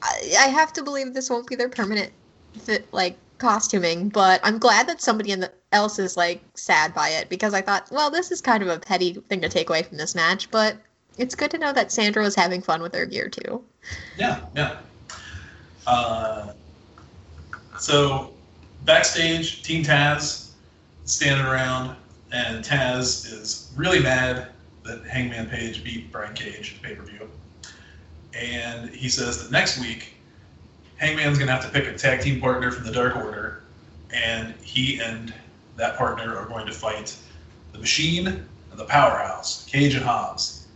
I, I have to believe this won't be their permanent fit, like costuming, but I'm glad that somebody in the, else is like sad by it because I thought, well, this is kind of a petty thing to take away from this match, but it's good to know that Sandra was having fun with her gear too. Yeah, yeah. Uh, so backstage, Team Taz standing around, and Taz is really mad that Hangman Page beat Brian Cage pay per view, and he says that next week Hangman's gonna have to pick a tag team partner from the Dark Order, and he and that partner are going to fight the Machine and the Powerhouse, Cage and Hobbs.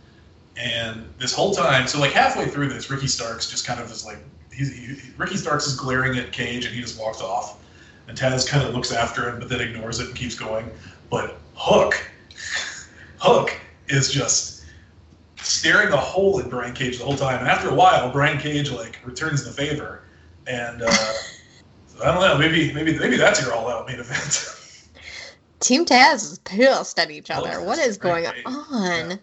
And this whole time, so like halfway through this, Ricky Starks just kind of is like, he's, he, Ricky Starks is glaring at Cage and he just walks off. And Taz kind of looks after him, but then ignores it and keeps going. But Hook, Hook is just staring a hole at Brian Cage the whole time. And after a while, Brian Cage like returns the favor. And uh, so I don't know, maybe maybe maybe that's your all-out main event. Team Taz is pissed at each other. Oh, what is going right. on?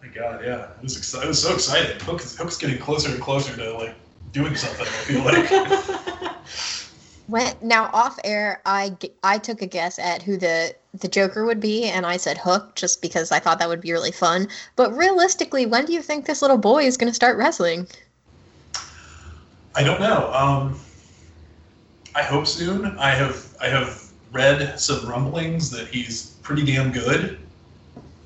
My God, yeah, it was, exci- it was so exciting. Hook's, Hook's getting closer and closer to like doing something. I feel like. When now off air, I I took a guess at who the the Joker would be, and I said Hook just because I thought that would be really fun. But realistically, when do you think this little boy is going to start wrestling? I don't know. Um, I hope soon. I have I have read some rumblings that he's pretty damn good,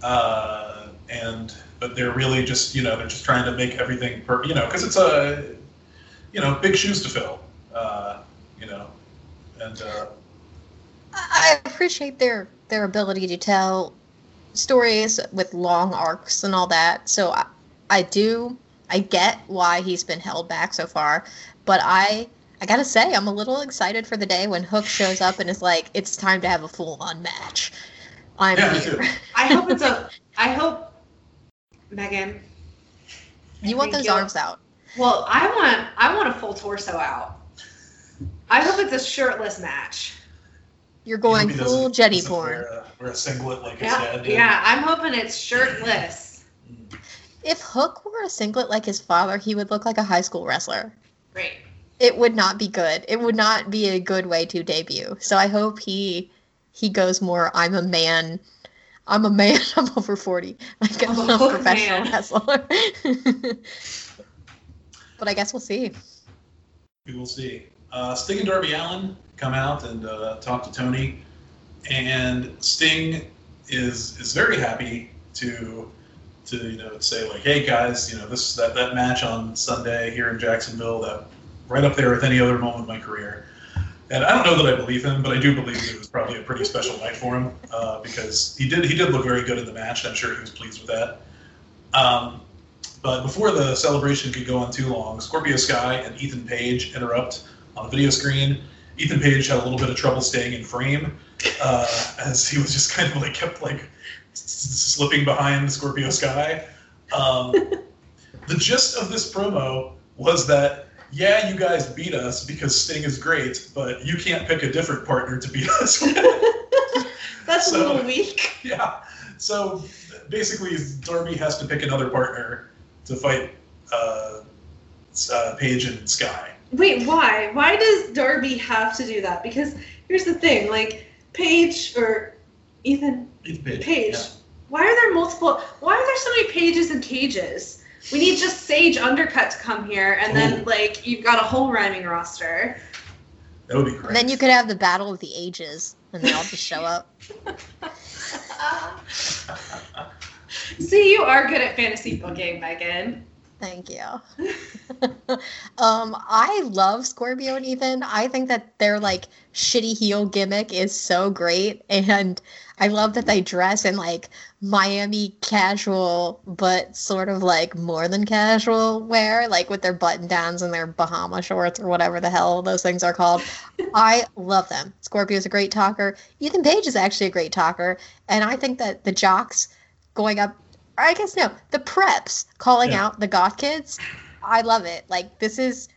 uh, and but they're really just you know they're just trying to make everything per you know because it's a you know big shoes to fill, uh, and uh, I appreciate their their ability to tell stories with long arcs and all that. So I, I do I get why he's been held back so far, but I I gotta say I'm a little excited for the day when Hook shows up and is like, it's time to have a full on match. I'm Yeah, here. I hope it's a. I hope, Megan. You want those arms out. Well, I want. I want a full torso out. I hope it's a shirtless match. You're going hope he full doesn't- Jenny doesn't porn. Wear a, wear a singlet like his Yeah, dad did. yeah. I'm hoping it's shirtless. Mm. If Hook wore a singlet like his father, he would look like a high school wrestler. Great. It would not be good. It would not be a good way to debut. So I hope he he goes more I'm a man. I'm a man. I'm over 40. Like I'm, I'm a a professional man. wrestler. but I guess we'll see. We will see. Uh, Sting and Darby Allin come out and uh, talk to Tony, and Sting is is very happy to to you know say like, hey guys, you know this that that match on Sunday here in Jacksonville, that right up there with any other moment of my career. And I don't know that I believe him, but I do believe it was probably a pretty special night for him uh, because he did he did look very good in the match. I'm sure he was pleased with that. Um, but before the celebration could go on too long, Scorpio Sky and Ethan Page interrupt on the video screen. Ethan Page had a little bit of trouble staying in frame uh, as he was just kind of like kept like slipping behind Scorpio Sky. Um, the gist of this promo was that yeah, you guys beat us because Sting is great, but you can't pick a different partner to beat us. That's So- a little weak. yeah. So basically, Darby has to pick another partner to fight uh, uh, Page and Sky. Wait, why? Why does Darby have to do that? Because here's the thing, like Page or Ethan Ethan Page. Page. yeah. Why are there multiple? Why are there so many pages and cages? We need just Sage Undercut to come here, and then like you've got a whole rhyming roster. That would be great. Then you could have the battle of the ages and they all just show up. See, you are good at fantasy booking, Megan. Thank you. um, I love Scorpio and Ethan. I think that their like shitty heel gimmick is so great, and I love that they dress in like Miami casual, but sort of like more than casual wear, like with their button downs and their Bahama shorts or whatever the hell those things are called. I love them. Scorpio is a great talker. Ethan Page is actually a great talker, and I think that the jocks going up I guess no, the preps calling Yeah. out the goth kids. I love it. Like this is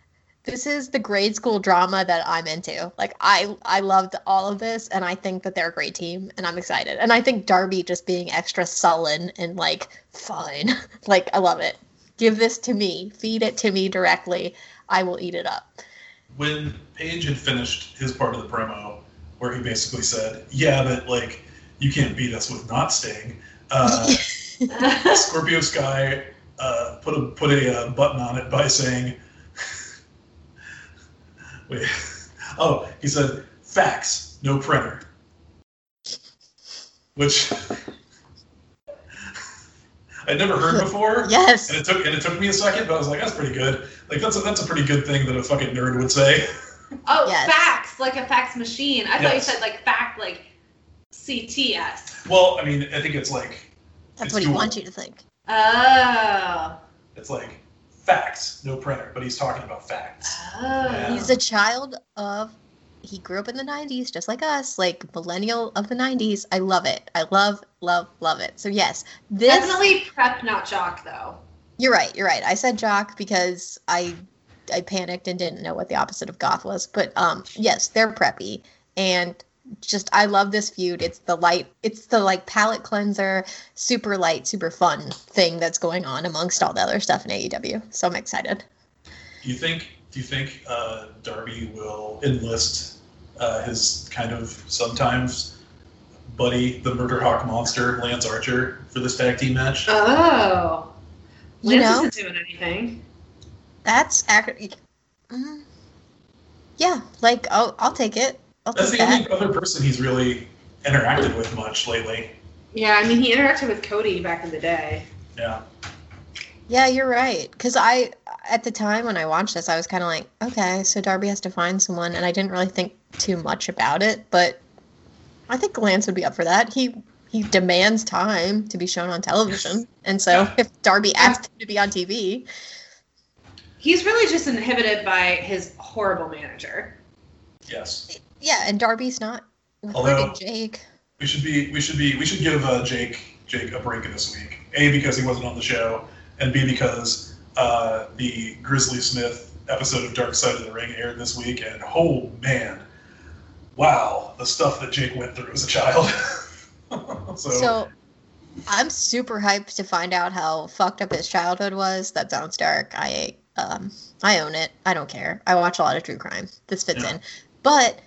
this is the grade school drama that I'm into. Like I I loved all of this and I think that they're a great team and I'm excited. And I think Darby just being extra sullen and like fine. like I love it. Give this to me. Feed it to me directly. I will eat it up. when Page had finished his part of the promo, where he basically said, "Yeah, but like you can't beat us with not Sting." uh, Scorpio Sky uh, put a put a uh, button on it by saying, "Wait, oh," he said, "Fax, no printer," which I'd never heard before. Yes. And it took and it took me a second, but I was like, that's pretty good. Like that's a, that's a pretty good thing that a fucking nerd would say. oh, Yes. fax, like a fax machine. I thought you said like fact, like CTS. Well, I mean, I think it's like That's it's what he dual. wants you to think. Oh. It's like facts, no printer, but he's talking about facts. Oh. Yeah. He's a child of he grew up in the 90s just like us, like millennial of the 90s. I love it. I love love love it. So yes, this Definitely prep, not jock, though. You're right. You're right. I said jock because I I panicked and didn't know what the opposite of goth was. But um yes, they're preppy and just I love this feud. It's the light it's the like palate cleanser, super light, super fun thing that's going on amongst all the other stuff in AEW. So I'm excited. Do you think? Do you think uh, Darby will enlist uh, his kind of sometimes Buddy, the Murder Hawk monster, Lance Archer, for this tag team match. Oh. You Lance know? isn't doing anything. That's accurate. Mm, yeah, like I'll I'll take it. I'll That's the that. only other person he's really interacted with much lately. Yeah, I mean, he interacted with Cody back in the day. Yeah. Yeah, you're right. Because I, at the time when I watched this, I was kind of like, okay, so Darby has to find someone, and I didn't really think too much about it. But I think Lance would be up for that. He he demands time to be shown on television, and so Yeah. if Darby asked him to be on TV, He's really just inhibited by his horrible manager. Yes. Yeah, and Darby's not Although- Jake. We should be. We should be. We should give uh, Jake Jake a break this week. A because he wasn't on the show, and B because uh, the Grizzly Smith episode of Dark Side of the Ring aired this week, and oh man, wow, the stuff that Jake went through as a child. so, So I'm super hyped to find out how fucked up his childhood was. That sounds dark. I um I own it. I don't care. I watch a lot of true crime. This fits Yeah. in. But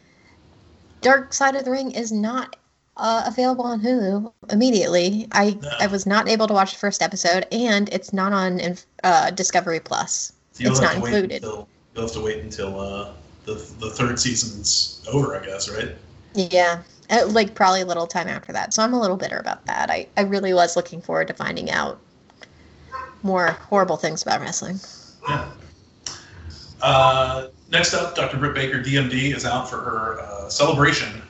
Dark Side of the Ring is not uh, available on Hulu immediately. I No. I was not able to watch the first episode, and it's not on uh, Discovery Plus. you'll it's not included. Until, you'll have to wait until uh, the the third season's over, I guess, right? Yeah, uh, like probably a little time after that. So I'm a little bitter about that. I I really was looking forward to finding out more horrible things about wrestling. Yeah. Uh, next up, Dr. Britt Baker, DMD, is out for her uh, celebration.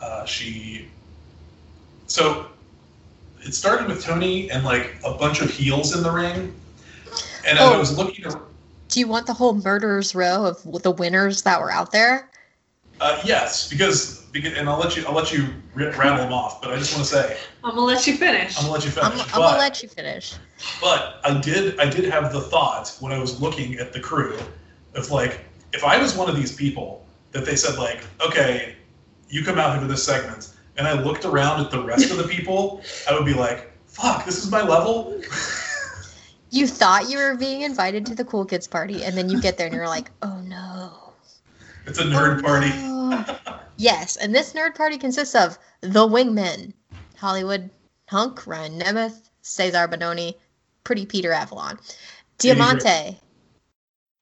Uh, she. So it started with Tony and like a bunch of heels in the ring. And as I Oh. was looking, ar- Do you want the whole murderers row of the winners that were out there? Uh, yes, because, because and I'll let you I'll let you r- rattle them off, but I just want to say I'm gonna let you finish. I'm gonna let you I'm, finish. I'm but, gonna let you finish. But I did I did have the thought when I was looking at the crew of like if I was one of these people that they said like okay you come out here for this segment and I looked around at the rest of the people I would be like fuck this is my level You thought you were being invited to the cool kids party, and then you get there and you're like, oh no. It's a nerd Oh, party yes, and this nerd party consists of the Wingmen, Hollywood Hunk, Ryan Nemeth, Cesar Bononi, Pretty Peter Avalon, Diamante.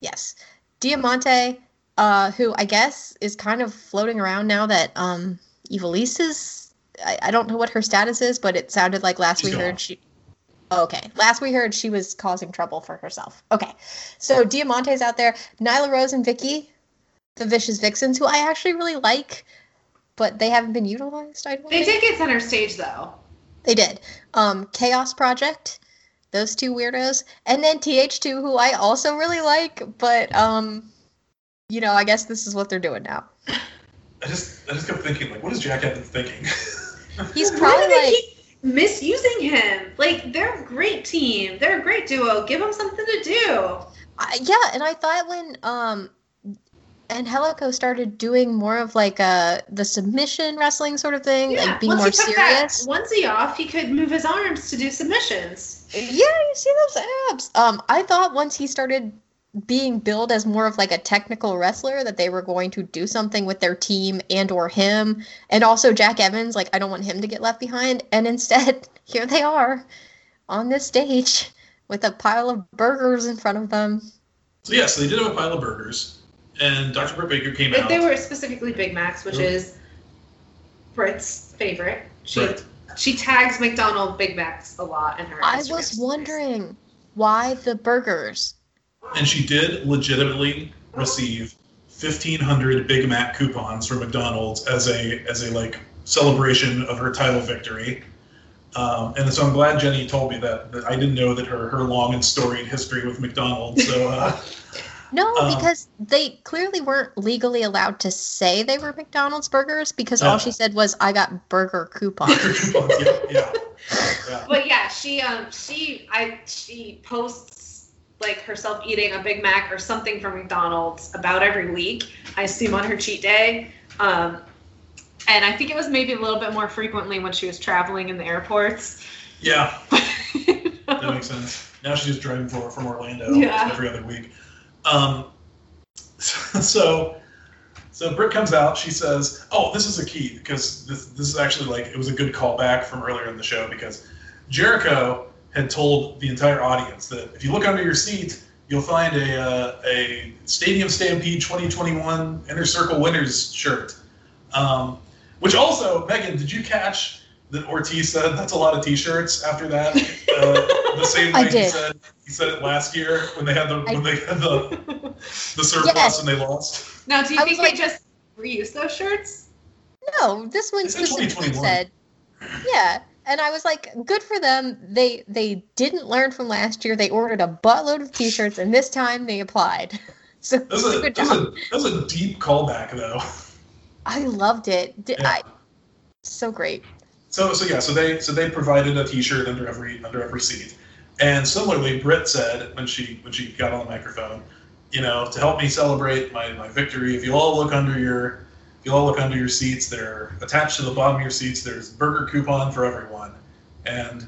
Yes, Diamante, uh, who I guess is kind of floating around now that um, Ivelisse is. I, I don't know what her status is, but it sounded like last She's we gone. heard she. Okay, last we heard she was causing trouble for herself. Okay, so Diamante's out there. Nyla Rose and Vickie, the Vicious Vixens, who I actually really like, but they haven't been utilized. I don't They think. did get center stage though. They did. Um, Chaos Project, those two weirdos, and then TH2, who I also really like, but um, you know, I guess this is what they're doing now. I just I just kept thinking like what is Jack Evans thinking He's probably they like, keep misusing him? Like they're a great team. They're a great duo. Give them something to do. I, yeah, and I thought when um, Angelico started doing more of like uh the submission wrestling sort of thing, like being once more he took serious. that onesie off, he could move his arms to do submissions. Yeah, you see those abs. Um, I thought once he started being billed as more of like a technical wrestler that they were going to do something with their team and or him and also Jack Evans like I don't want him to get left behind and instead here they are on this stage with a pile of burgers in front of them. so yeah so they did have a pile of burgers and Dr. Britt Baker came But out they were specifically Big Macs, which Yep. is Britt's favorite. She Right. she tags McDonald Big Macs a lot in her. I Instagram was stories. wondering why the burgers. and she did legitimately receive 1500 Big Mac coupons from McDonald's as a as a like celebration of her title victory. Um, and so I'm glad Jenny told me that, that I didn't know that her her long and storied history with McDonald's. So uh, No, Um, because they clearly weren't legally allowed to say they were McDonald's burgers because No. all she said was I got burger coupons. coupons, yeah, yeah, yeah. But yeah, she um she I she posts like herself eating a Big Mac or something from McDonald's about every week. I assume on her cheat day. Um, and I think it was maybe a little bit more frequently when she was traveling in the airports. Yeah, that makes sense. Now she's just driving for, from Orlando Yeah. every other week. Um, so, so Britt comes out. She says, "Oh, this is a key because this this is actually like it was a good callback from earlier in the show because Jericho had told the entire audience that if you look under your seat, you'll find a uh, a Stadium Stampede 2021 Inner Circle Winners shirt." Um, which also, Megan, did you catch that Ortiz said that's a lot of T-shirts after that? Uh, the same I way he said he said it last year when they had the I- when they had the the surplus Yes. and they lost. now, do you I think was they just reused those shirts? No, this one It's in specifically 2021. said, yeah. And I was like, good for them. They they didn't learn from last year. They ordered a buttload of T-shirts, and this time they applied. So That was a good that job. a, that was a deep callback though. I loved it. Did Yeah. I? So great. So so yeah, so they so they provided a T-shirt under every under every seat, and similarly, Britt said when she when she got on the microphone, you know, to help me celebrate my, my victory, if you all look under your if you all look under your seats, they're attached to the bottom of your seats. There's burger coupon for everyone, and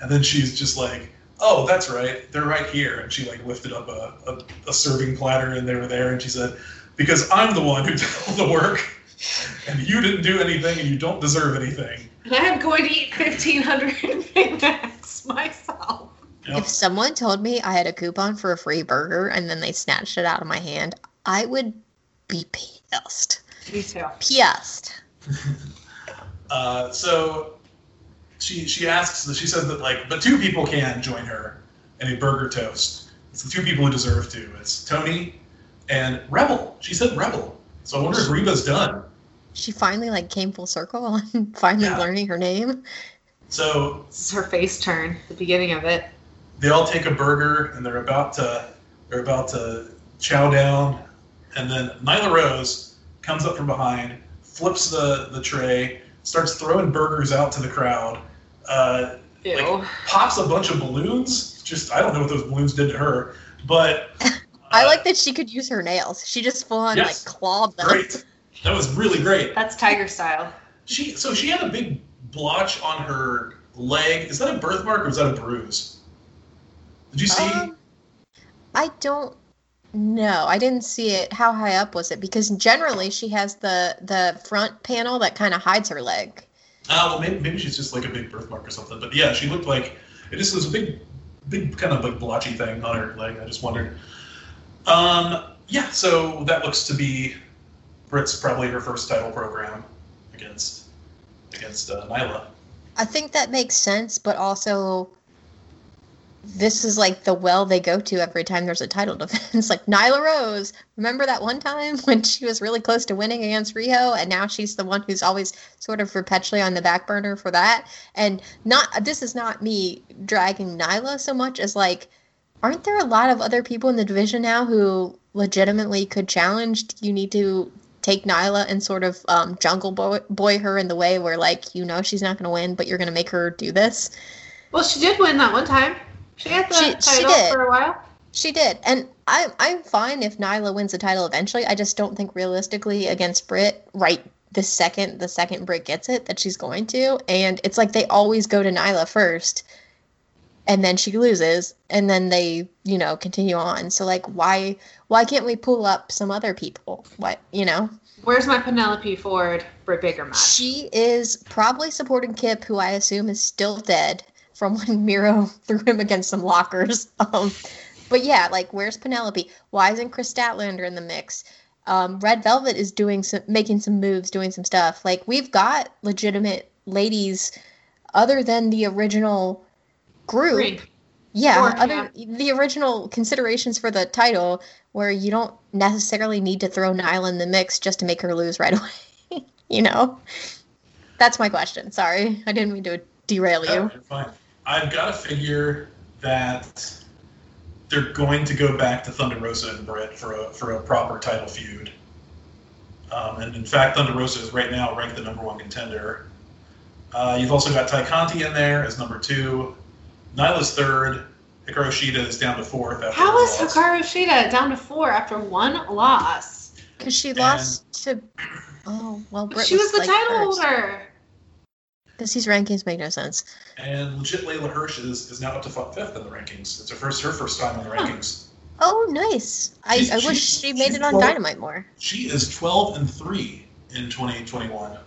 and then she's just like, oh, that's right, they're right here, and she like lifted up a, a, a serving platter, and they were there, and she said, because I'm the one who did all the work. And you didn't do anything, and you don't deserve anything. And I'm going to eat 1,500 Big Macs myself. Yep. If someone told me I had a coupon for a free burger and then they snatched it out of my hand, I would be pissed. Me too. Pissed. Uh, so she she asks that she says that like but two people can join her in a burger toast. It's the two people who deserve to. It's Tony and Rebel. She said Rebel. So I wonder if Reba's done. She finally like came full circle and finally Yeah. learning her name. So This is her face turn, the beginning of it. they all take a burger and they're about to they're about to chow down, and then Nyla Rose comes up from behind, flips the the tray, starts throwing burgers out to the crowd. Uh, Ew. Like, pops a bunch of balloons. Just I don't know what those balloons did to her, but I uh, like that she could use her nails. She just full on Yes. like clawed them. great. That was really great. That's tiger style. She so she had a big blotch on her leg. Is that a birthmark or is that a bruise? Did you see? Um, I don't know. I didn't see it. How high up was it? Because generally she has the the front panel that kind of hides her leg. Oh, well, maybe, maybe she's just like a big birthmark or something. But yeah, she looked like it just was a big, big kind of like blotchy thing on her leg. I just wondered. Um, yeah, so that looks to be Britt's probably her first title program against against uh, Nyla. I think that makes sense, but also this is like the well they go to every time there's a title defense. like Nyla Rose, remember that one time when she was really close to winning against Riho, and now she's the one who's always sort of perpetually on the back burner for that. And not this is not me dragging Nyla so much as like, aren't there a lot of other people in the division now who legitimately could challenge? You need to take Nyla and sort of um, jungle boy, boy her in the way where like you know she's not going to win, but you're going to make her do this. Well, she did win that one time. She had the She- she title did. for a while. She did, and I'm I'm fine if Nyla wins the title eventually. I just don't think realistically against Britt right the second the second Britt gets it that she's going to, and it's like they always go to Nyla first, and then she loses, and then they you know continue on. So like why why can't we pull up some other people? What you know? Where's my Penelope Ford Britt bigger match? She is probably supporting Kip, who I assume is still dead from when Miro threw him against some lockers. Um, but yeah, like where's Penelope? Why isn't Kris Statlander in the mix? Um, Red Velvet is doing some, making some moves, doing some stuff. Like we've got legitimate ladies, other than the original group. Green. Yeah, Or, other the original considerations for the title, where you don't necessarily need to throw Nyla in the mix just to make her lose right away. you know, that's my question. Sorry, I didn't mean to derail you. you're fine. I've got to figure that they're going to go back to Thunder Rosa and Britt for a for a proper title feud. Um, and in fact, Thunder Rosa is right now ranked the number one contender. Uh, you've also got Tay Conti in there as number two. Nyla's third. Hikaru Shida is down to fourth. After How her loss. Hikaru Shida down to four after one loss? Because she lost to. Oh well, Britt she was the like title holder. Because these rankings make no sense. And legit Leyla Hirsch is, is now up to fifth in the rankings. It's her first her first time in the Huh. rankings. Oh, nice. I, She's- I wish she made it on twelve. Dynamite more. She is 12 and 3 in 2021.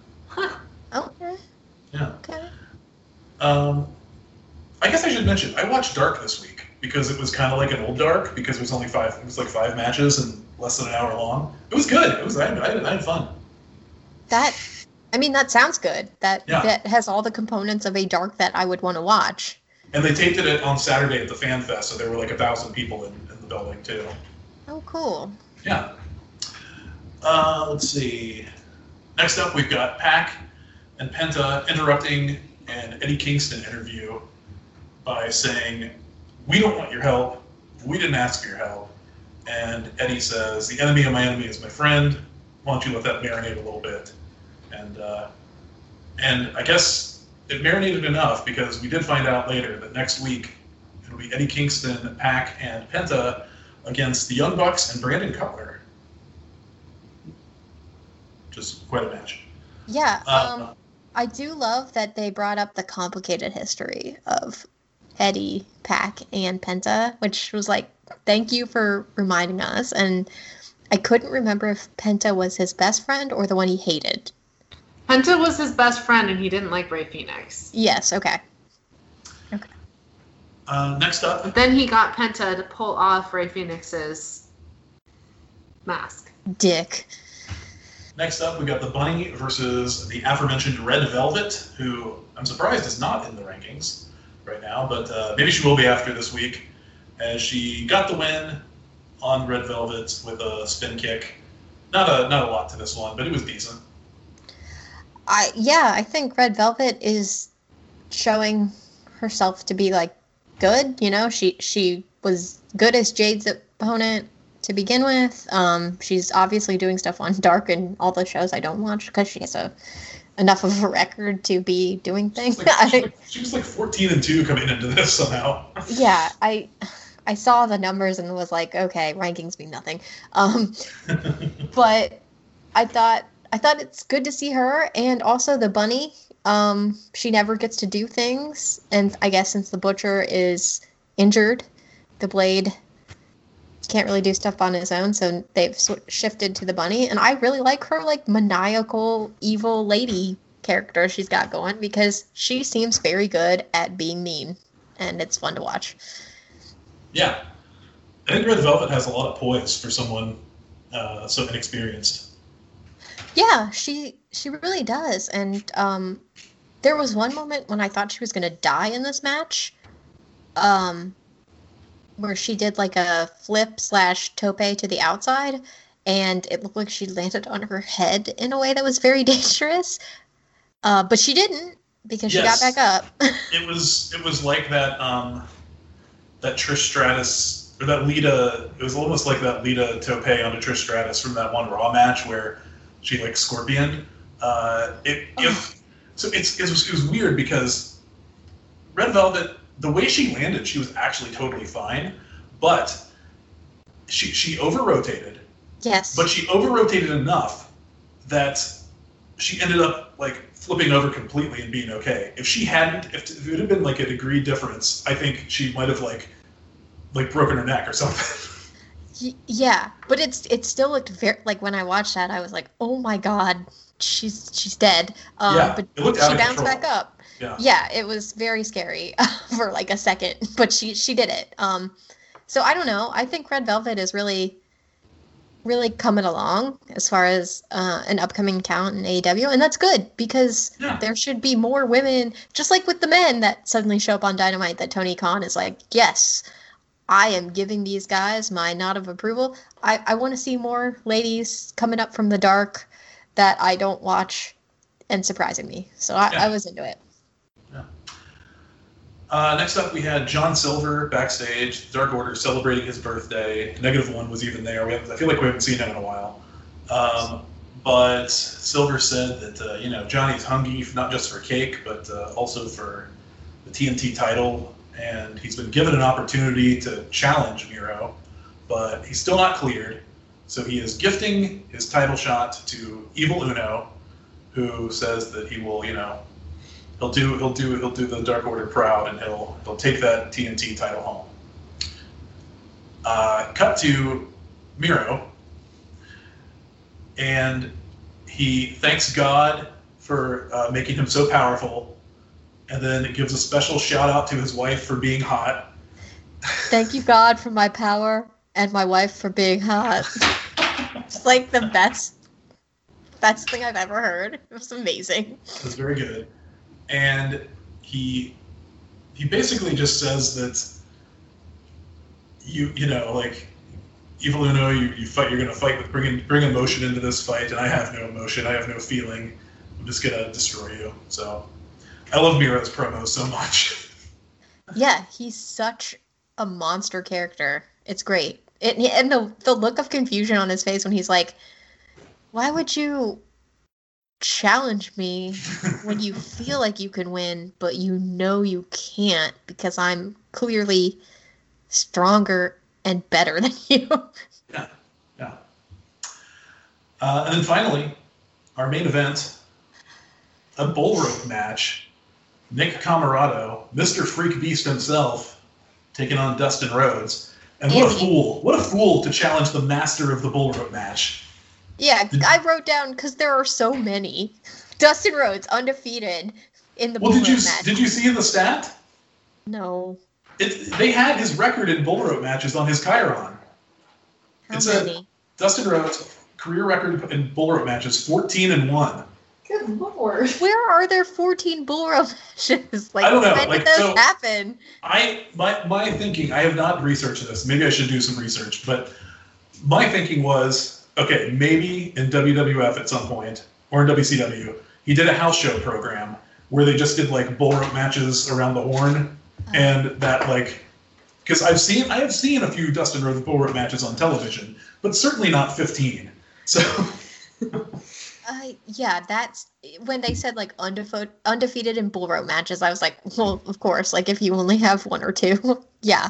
Okay. Yeah. Okay. Um, I guess I should mention I watched Dark this week because it was kind of like an old Dark because it was only five. It was like five matches and less than an hour long. It was good. It was I, I, I had fun. That, I mean, that sounds good. That Yeah. that has all the components of a dark that I would want to watch. And they taped it on Saturday at the Fan Fest, so there were like a thousand people in, in the building too. Oh, cool. Yeah. Uh, let's see. Next up, we've got PAC and Penta interrupting an Eddie Kingston interview by saying, "We don't want your help. We didn't ask for your help." And Eddie says, "The enemy of my enemy is my friend. Why don't you let that marinate a little bit?" And uh, and I guess it marinated enough because we did find out later that next week it'll be Eddie Kingston, PAC, and Penta against the Young Bucks and Brandon Cutler. Just quite a match. Yeah. Uh, Um, I do love that they brought up the complicated history of Eddie, PAC, and Penta, which was like, thank you for reminding us. And I couldn't remember if Penta was his best friend or the one he hated. Penta was his best friend, and he didn't like Rey Fenix. Yes. Okay. Okay. uh, next up, But then he got Penta to pull off Rey Fenix's mask. Dick. next up, we got the Bunny versus the aforementioned Red Velvet, who I'm surprised is not in the rankings right now, but uh, maybe she will be after this week, as she got the win on Red Velvet with a spin kick. Not a not a lot to this one, but it was decent. I yeah, I think Red Velvet is showing herself to be like good. You know, she she was good as Jade's opponent to begin with. Um, she's obviously doing stuff on Dark and all the shows I don't watch because she has a enough of a record to be doing things. Like, she, was like, she was like 14 and two coming into this somehow. yeah, I I saw the numbers and was like, okay, rankings mean nothing. Um, but I thought I thought it's good to see her and also the bunny. Um, she never gets to do things, and I guess since the butcher is injured, the blade can't really do stuff on his own. So they've sw- shifted to the bunny, and I really like her like maniacal evil lady character she's got going because she seems very good at being mean, and it's fun to watch. Yeah. I think Red Velvet has a lot of poise for someone uh, so inexperienced. Yeah, she she really does. And um there was one moment when I thought she was gonna die in this match. Um where she did like a flip slash tope to the outside and it looked like she landed on her head in a way that was very dangerous. Uh but she didn't because she Yes. got back up. It was it was like that um, that Trish Stratus or that Lita. It was almost like that Lita Tope onto Trish Stratus from that one Raw match where she like Scorpion. Uh, it, it so it's it was, it was weird because Red Velvet the way she landed she was actually totally fine, but she she over rotated yes. but she over rotated enough that she ended up like flipping over completely and being okay. If she hadn't, if, if it had been like a degree difference, I think she might have like like broken her neck or something. Yeah, but it's it still looked very like when I watched that I was like, "Oh my god, she's she's dead." Um Yeah, but it looked out she bounced control. back up. Yeah. yeah it was very scary for like a second but she she did it um so i don't know i think red velvet is really really coming along as far as uh, an upcoming talent in AEW, and that's good because Yeah. there should be more women, just like with the men that suddenly show up on Dynamite. That Tony Khan is like, yes, I am giving these guys my nod of approval. I, I want to see more ladies coming up from the dark that I don't watch and surprising me. So I, Yeah. I was into it. Uh, next up, we had John Silver backstage, Dark Order celebrating his birthday. Negative One was even there. We I feel like we haven't seen him in a while. Um, but Silver said that uh, you know Johnny's hungry not just for cake, but uh, also for the TNT title, and he's been given an opportunity to challenge Miro, but he's still not cleared. So he is gifting his title shot to Evil Uno, who says that he will, you know, he'll do he'll do he'll do the Dark Order proud, and he'll he'll take that TNT title home. Uh, cut to Miro, and he thanks God for uh, making him so powerful, and then gives a special shout out to his wife for being hot. Thank you, God, for my power and my wife for being hot. it's like the best, best thing I've ever heard. It was amazing. It was very good, and he he basically just says that you you know like Evil Uno, you, you fight. You're gonna fight with bringing bring emotion into this fight, and I have no emotion. I have no feeling. I'm just gonna destroy you. So, I love Miro's promo so much. Yeah, he's such a monster character. It's great. It, and the the look of confusion on his face when he's like, "Why would you challenge me when you feel like you can win, but you know you can't because I'm clearly stronger and better than you?" yeah, yeah. Uh, and then finally, our main event, a bull rope match. Nick Comoroto, Mr. Freak Beast himself, taking on Dustin Rhodes. And what a fool! What a fool to challenge the master of the bull rope match. Yeah, I wrote down because there are so many. Dustin Rhodes undefeated in the Well, bull did you match. did you see in the stat? No, It, they had his record in bull rope matches on his chyron. how It's a- Dustin Rhodes career record in bull rope matches 14 and 1. Good lord. Where are there 14 bull rope matches? Like, I don't know, when like, did those so- happen? I my my thinking, I have not researched this. Maybe I should do some research, but my thinking was, okay, maybe in WWF at some point or in WCW, he did a house show program where they just did like bull rope matches around the horn and that like because I've seen I have seen a few Dustin Rhodes bull rope matches on television, but certainly not 15. So Uh, yeah, that's when they said like undefeated, undefeated in bull rope matches. I was like, well, of course. Like if you only have one or two, yeah,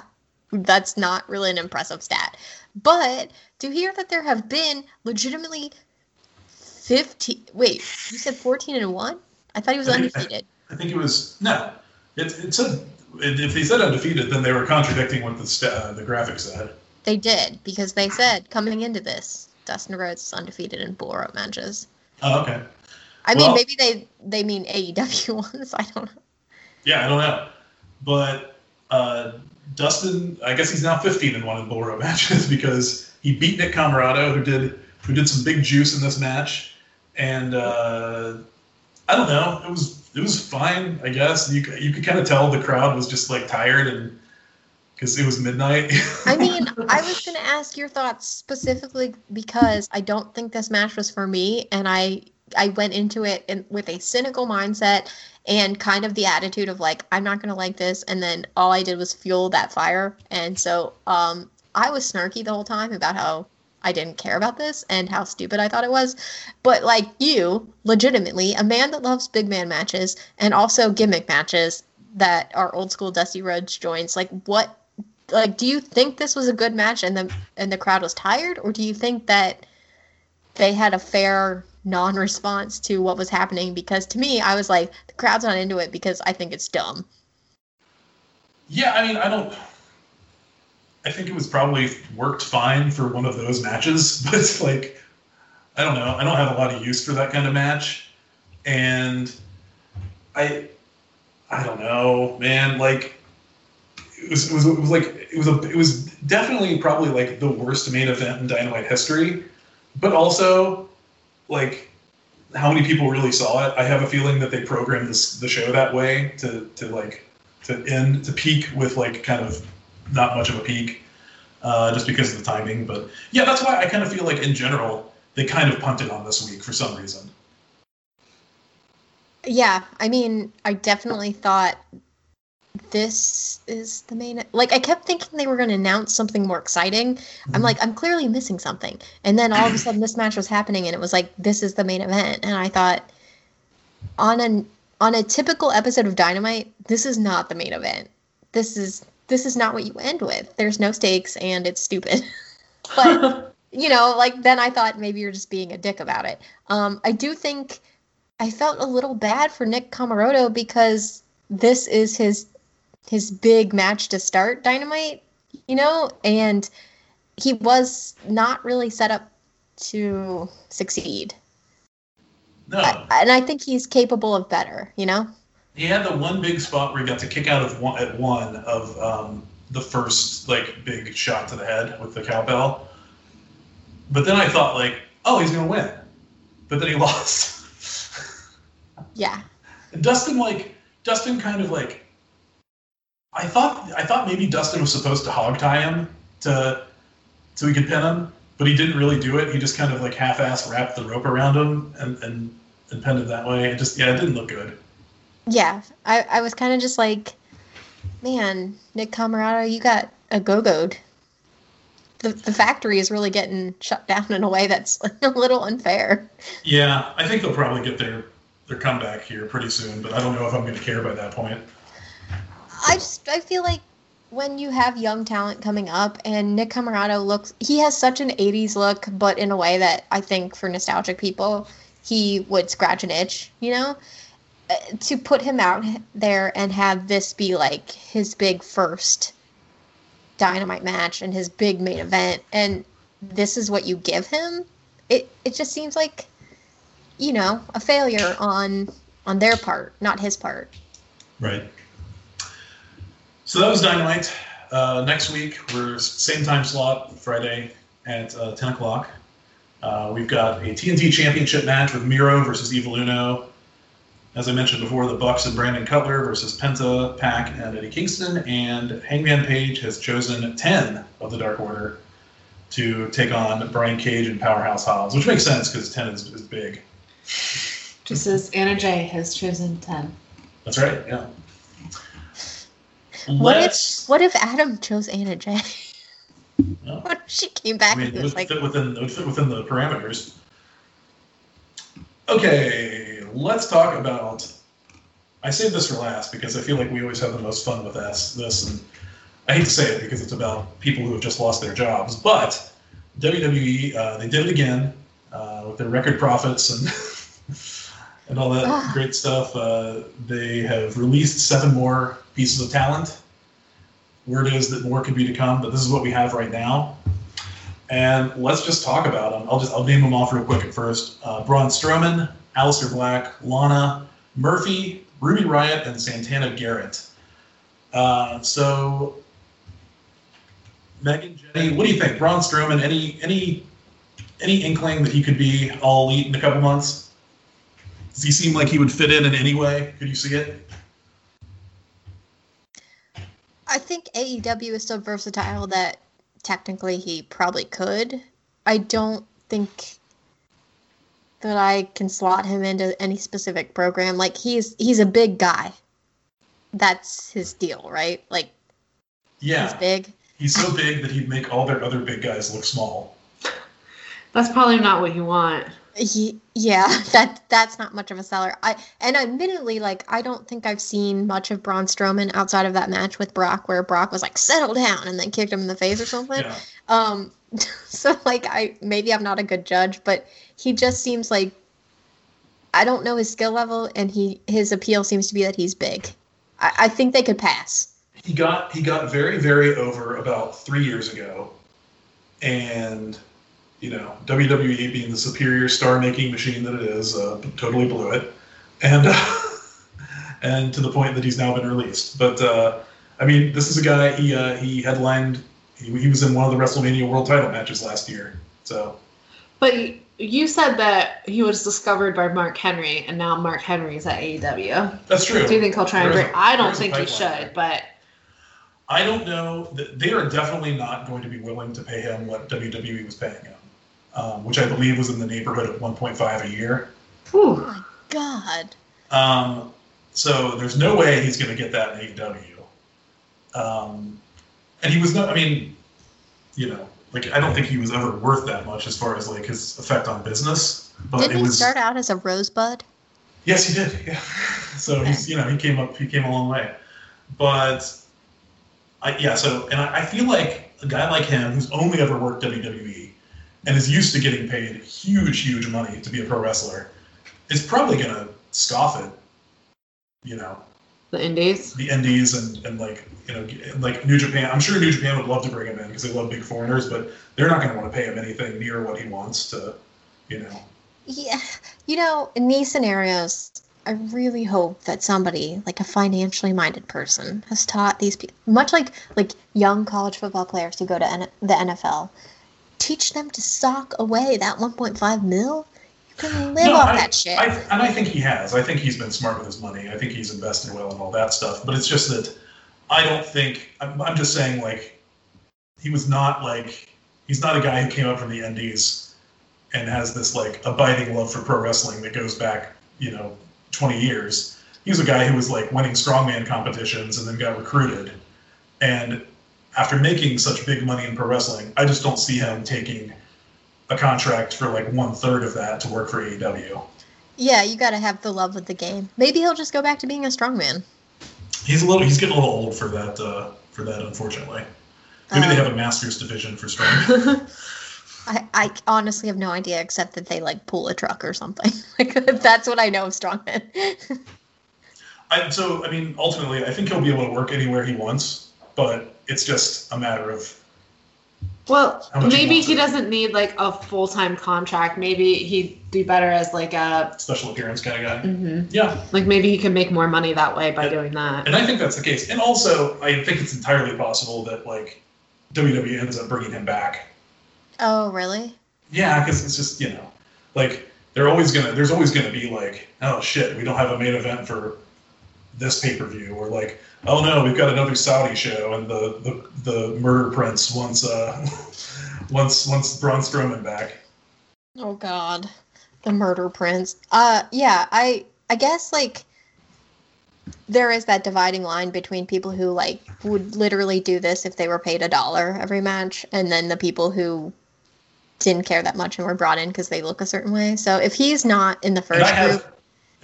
that's not really an impressive stat. But to hear that there have been legitimately 15. Wait, you said 14 and one? I thought he was I think- undefeated. I think it was no. It, it said if they said undefeated, then they were contradicting what the uh, the graphic said. They did because they said coming into this, Dustin Rhodes is undefeated in bull rope matches. Oh, okay. I mean, maybe they they mean AEW ones. I don't know. Yeah, I don't know, but uh, Dustin, I guess he's now 15 and one in bull rope matches because he beat Nick Comoroto, who did who did some big juice in this match, and uh, I don't know, it was it was fine, I guess. You you could kind of tell the crowd was just like tired and because it was midnight. I mean, I was going to ask your thoughts specifically because I don't think this match was for me, and I I went into it in, with a cynical mindset and kind of the attitude of like I'm not going to like this, and then all I did was fuel that fire, and so um I was snarky the whole time about how I didn't care about this and how stupid I thought it was. But like you, legitimately, a man that loves big man matches and also gimmick matches that are old school Dusty Rhodes joints, like what like do you think this was a good match and the and the crowd was tired or do you think that they had a fair non-response to what was happening because to me I was like the crowd's not into it because I think it's dumb. Yeah, I mean, I don't. I think it was probably worked fine for one of those matches, but it's like, I don't know. I don't have a lot of use for that kind of match, and I, I don't know, man. Like, it was, it was, it was like it was a, it was definitely probably like the worst main event in Dynamite history, but also, like, how many people really saw it? I have a feeling that they programmed this the show that way to to like to end to peak with like kind of not much of a peak uh, just because of the timing but yeah that's why i kind of feel like in general they kind of punted on this week for some reason Yeah, I mean, I definitely thought this is the main like I kept thinking they were going to announce something more exciting. I'm like I'm clearly missing something. And then all of a sudden this match was happening and it was like this is the main event and I thought on an on a typical episode of Dynamite, this is not the main event. This is this is not what you end with. There's no stakes and it's stupid. but you know, like then I thought maybe you're just being a dick about it. Um, I do think I felt a little bad for Nick Comoroto because this is his his big match to start Dynamite. you know, and he was not really set up to succeed. No, I, and I think he's capable of better, you know? he had the one big spot where he got to kick out of one at one of um, the first like big shot to the head with the cowbell. But then I thought like, oh, he's gonna win. But then he lost. Yeah. and Dustin like Dustin kind of like I thought I thought maybe Dustin was supposed to hog tie him to so he could pin him, but he didn't really do it. He just kind of like half-ass wrapped the rope around him and and, and pinned it that way. It just yeah, it didn't look good. Yeah. I, I was kind of just like, man, Nick Comoroto, you got Ogogo'd. The, the factory is really getting shut down in a way that's a little unfair. Yeah, I think they'll probably get their their comeback here pretty soon, but I don't know if I'm going to care by that point. I just I feel like when you have young talent coming up and Nick Comoroto looks he has such an 80s look but in a way that I think for nostalgic people he would scratch an itch, you know? Uh, to put him out there and have this be like his big first dynamite match and his big main event and this is what you give him it it just seems like you know a failure on on their part not his part Right. So that was Dynamite. Uh, next week, we're same time slot, Friday at uh, 10 o'clock. Uh, we've got a TNT Championship match with Miro versus Evil Uno. As I mentioned before, the Bucks and Brandon Cutler versus Penta, PAC, and Eddie Kingston. And Hangman Page has chosen 10 of the Dark Order to take on Brian Cage and Powerhouse Hobbs, which makes sense because 10 is, is big. Just as Anna Jay has chosen 10. That's right, yeah. What if what if Adam chose Anna Jay? No. What if she came back I mean, and it was like, fit within it would fit within the parameters. Okay, let's talk about. I saved this for last because I feel like we always have the most fun with this. This, and I hate to say it because it's about people who have just lost their jobs, but WWE uh, they did it again uh, with their record profits and and all that Ah. great stuff. Uh, they have released seven more pieces of talent. Word is that more could be to come, but this is what we have right now. And let's just talk about them. I'll just I'll name them off real quick at first. Uh, Braun Strowman, Aleister Black, Lana, Murphy, Ruby Riott, and Santana Garrett. Uh, so, Megan, Jenny, what do you think? Braun Strowman, any any any inkling that he could be all elite in a couple months? Does he seem like he would fit in in any way? Could you see it? I think AEW is so versatile that technically he probably could. I don't think that I can slot him into any specific program. Like he's he's a big guy. That's his deal, right? Like he's Yeah, big. he's so big that he'd make all their other big guys look small. That's probably not what you want. Yeah, that that's not much of a seller. I and admittedly, like I don't think I've seen much of Braun Strowman outside of that match with Brock, where Brock was like settle down and then kicked him in the face or something. Yeah. Um, so like I maybe I'm not a good judge, but he just seems like I don't know his skill level, and he his appeal seems to be that he's big. I, I think they could pass. he got he got very very over about three years ago, and you know WWE being the superior star making machine that it is, uh, totally blew it, and uh, and to the point that he's now been released. But uh, I mean, this is a guy he uh, he headlined. He, he was in one of the WrestleMania World Title matches last year. So But you said that he was discovered by Mark Henry, and now Mark Henry's at AEW. that's true. Do you think he'll try and There is a- I there don't think he should, but I don't know. that They are definitely not going to be willing to pay him what WWE was paying him, um, which I believe was in the neighborhood of 1.5 a year. whew, My God. Um, so there's no way he's going to get that in AEW. Um, and he was not. I mean, you know, like I don't think he was ever worth that much as far as like his effect on business. But Didn't it he was. start out as a rosebud? Yes, he did. Yeah. So he's you know he came up he came a long way, but I yeah so and I, I feel like a guy like him who's only ever worked WWE and is used to getting paid huge huge money to be a pro wrestler is probably gonna scoff it, you know. The Indies. the Indies and, and like you know like New Japan. I'm sure New Japan would love to bring him in because they love big foreigners, but they're not going to want to pay him anything near what he wants to, you know. Yeah, you know, in these scenarios, I really hope that somebody, like a financially minded person, has taught these people, much like like young college football players who go to N- the NFL, teach them to sock away that 1.5 mil. You can live No, off I- that shit. I, and I think he has. I think he's been smart with his money. I think he's invested well and all that stuff. But it's just that I don't think. I'm, I'm just saying, like, he was not like he's not a guy who came up from the Indies and has this like abiding love for pro wrestling that goes back, you know, 20 years. He was a guy who was like winning strongman competitions and then got recruited. And after making such big money in pro wrestling, I just don't see him taking a contract for like one third of that to work for AEW. yeah, you got to have the love of the game. Maybe he'll just go back to being a strongman. He's a little. He's getting a little old for that. Uh, for that, unfortunately. Maybe they Um, have a masters division for strongman. I, I honestly have no idea except that they like pull a truck or something. like that's what I know of strongmen. I, so, I mean, ultimately, I think he'll be able to work anywhere he wants, but it's just a matter of Well, How he maybe he it. doesn't need like a full time contract. Maybe he'd do better as like a. special appearance kind of guy. mhm. Yeah, Like maybe he can make more money that way by Yeah. doing that. and I think that's the case. And also, I think it's entirely possible that like WWE ends up bringing him back. oh, really? Yeah, because it's just you know, like they're always gonna. There's always gonna be like, oh shit, we don't have a main event for this pay per view, or like, oh no, we've got another Saudi show, and the the, the Murder Prince wants uh wants wants Braun Strowman back. Oh God, the murder prince. Uh, yeah, I I guess like there is that dividing line between people who like would literally do this if they were paid a dollar every match, and then the people who didn't care that much and were brought in because they look a certain way. So if he's not in the first have, group,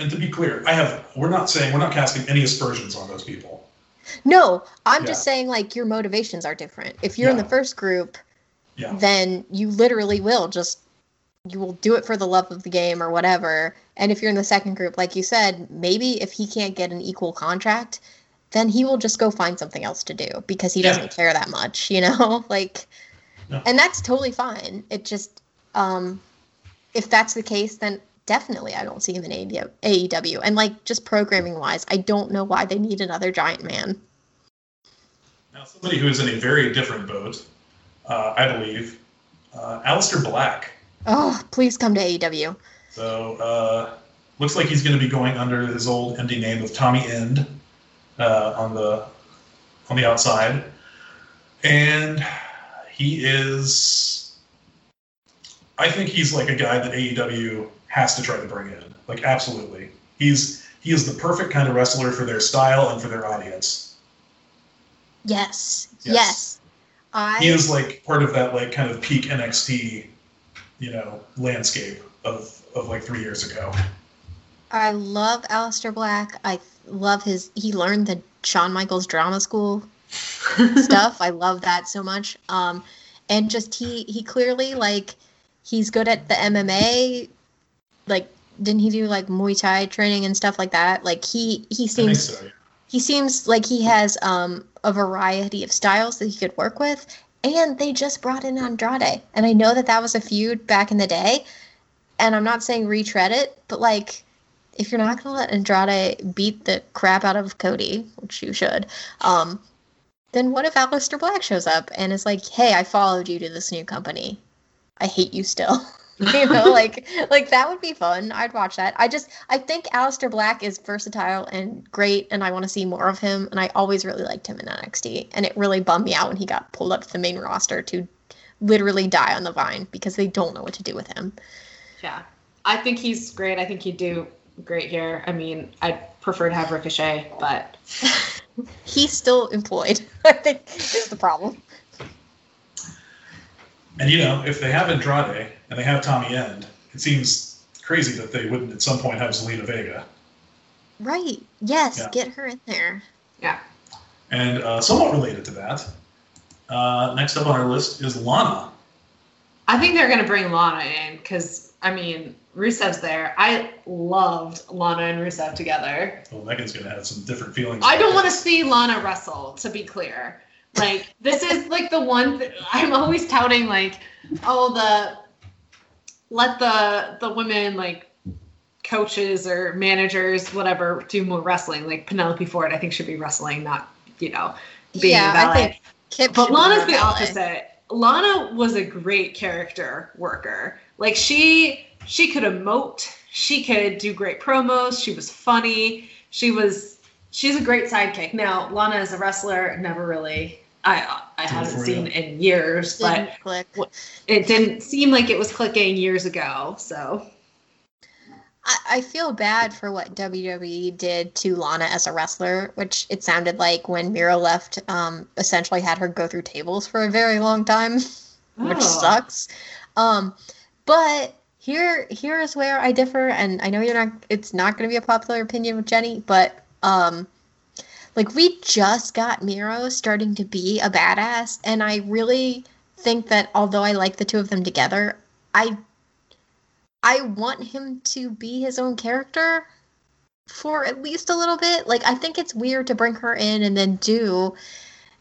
and to be clear, I have. We're not saying we're not casting any aspersions on those people. no, I'm Yeah. just saying like your motivations are different. If you're in the first group, Yeah. then you literally will just you will do it for the love of the game or whatever. And if you're in the second group, like you said, maybe if he can't get an equal contract, then he will just go find something else to do because he Yeah. doesn't care that much, you know? like Yeah. and that's totally fine. It just um if that's the case, then definitely I don't see him in AEW. And like just programming wise, I don't know why they need another giant man. Now, somebody who is in a very different boat, uh, I believe, uh, Aleister Black. Oh, please come to AEW. So uh, looks like he's going to be going under his old indie name of Tommy End uh, on the on the outside, and he is. I think he's like a guy that AEW has to try to bring in. Like absolutely, he's he is the perfect kind of wrestler for their style and for their audience. Yes. Yes. Yes. I He is like part of that like kind of peak NXT, you know, landscape of of like three years ago. I love Aleister Black. I love his. He learned the Shawn Michaels drama school stuff. I love that so much. Um, and just he he clearly like he's good at the MMA. Like, didn't he do like Muay Thai training and stuff like that? Like he he seems so. yeah. he seems like he has um a variety of styles that he could work with. And they just brought in Andrade, and I know that that was a feud back in the day. And I'm not saying retread it, but like if you're not gonna let Andrade beat the crap out of Cody, which you should, um, then what if Aleister Black shows up and is like, "Hey, I followed you to this new company. I hate you still." you know, like like that would be fun. I'd watch that. I just I think Aleister Black is versatile and great, and I want to see more of him. And I always really liked him in NXT, and it really bummed me out when he got pulled up to the main roster to literally die on the vine because they don't know what to do with him. yeah. I think he's great. I think he'd do great here. I mean, I'd prefer to have Ricochet, but He's still employed. I think is the problem. And you know, if they have Andrade and they have Tommy End, it seems crazy that they wouldn't at some point have Zelina Vega. Right. Yes. Yeah. Get her in there. yeah. And uh, somewhat related to that, uh, next up on our list is Lana. I think they're gonna bring Lana in because I mean Rusev's there. I loved Lana and Rusev together. Well, Megan's gonna have some different feelings. I don't want to see Lana wrestle. To be clear, like this is like the one th- I'm always touting. Like, oh the let the the women like coaches or managers whatever do more wrestling. Like Penelope Ford, I think should be wrestling, not you know being yeah. I think Kip But Lana's the opposite. Lana was a great character worker. Like she she could emote, she could do great promos, she was funny, she was she's a great sidekick. Now, Lana as a wrestler never really I I haven't for seen you. in years, but Didn't click. it didn't seem like it was clicking years ago. So I, I feel bad for what WWE did to Lana as a wrestler, which it sounded like when Miro left, um, essentially had her go through tables for a very long time, which Oh. sucks. Um, but here, here is where I differ, and I know you're not. It's not going to be a popular opinion with Jenny, but um, like we just got Miro starting to be a badass, and I really think that although I like the two of them together, I I want him to be his own character for at least a little bit. Like I think it's weird to bring her in and then do